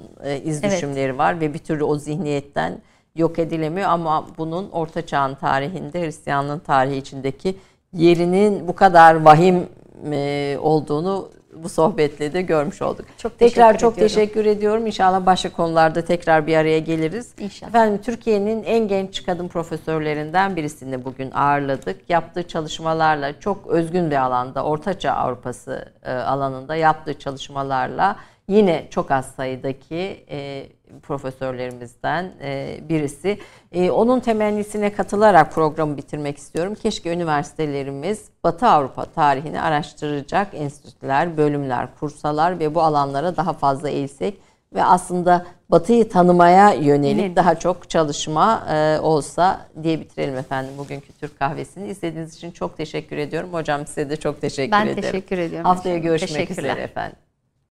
Speaker 1: iz
Speaker 2: Evet.
Speaker 1: düşümleri var ve bir türlü o zihniyetten yok edilemiyor ama bunun Orta Çağ'ın tarihinde Hristiyanlığın tarihi içindeki yerinin bu kadar vahim e, olduğunu bu sohbetle de görmüş olduk.
Speaker 2: Çok
Speaker 1: tekrar
Speaker 2: teşekkür
Speaker 1: çok
Speaker 2: ediyorum.
Speaker 1: teşekkür ediyorum. İnşallah başka konularda tekrar bir araya geliriz.
Speaker 2: İnşallah.
Speaker 1: Efendim Türkiye'nin en genç kadın profesörlerinden birisini bugün ağırladık. Yaptığı çalışmalarla çok özgün bir alanda, Ortaçağ Avrupası e, alanında yaptığı çalışmalarla yine çok az sayıdaki e, profesörlerimizden e, birisi. E, onun temennisine katılarak programı bitirmek istiyorum. Keşke üniversitelerimiz Batı Avrupa tarihini araştıracak enstitüler, bölümler kursalar ve bu alanlara daha fazla eğilsek ve aslında Batı'yı tanımaya yönelik daha çok çalışma e, olsa diye bitirelim efendim bugünkü Türk kahvesini. İzlediğiniz için çok teşekkür ediyorum. Hocam size de çok teşekkür
Speaker 2: Ben
Speaker 1: ederim.
Speaker 2: teşekkür ediyorum.
Speaker 1: Haftaya görüşmek üzere efendim.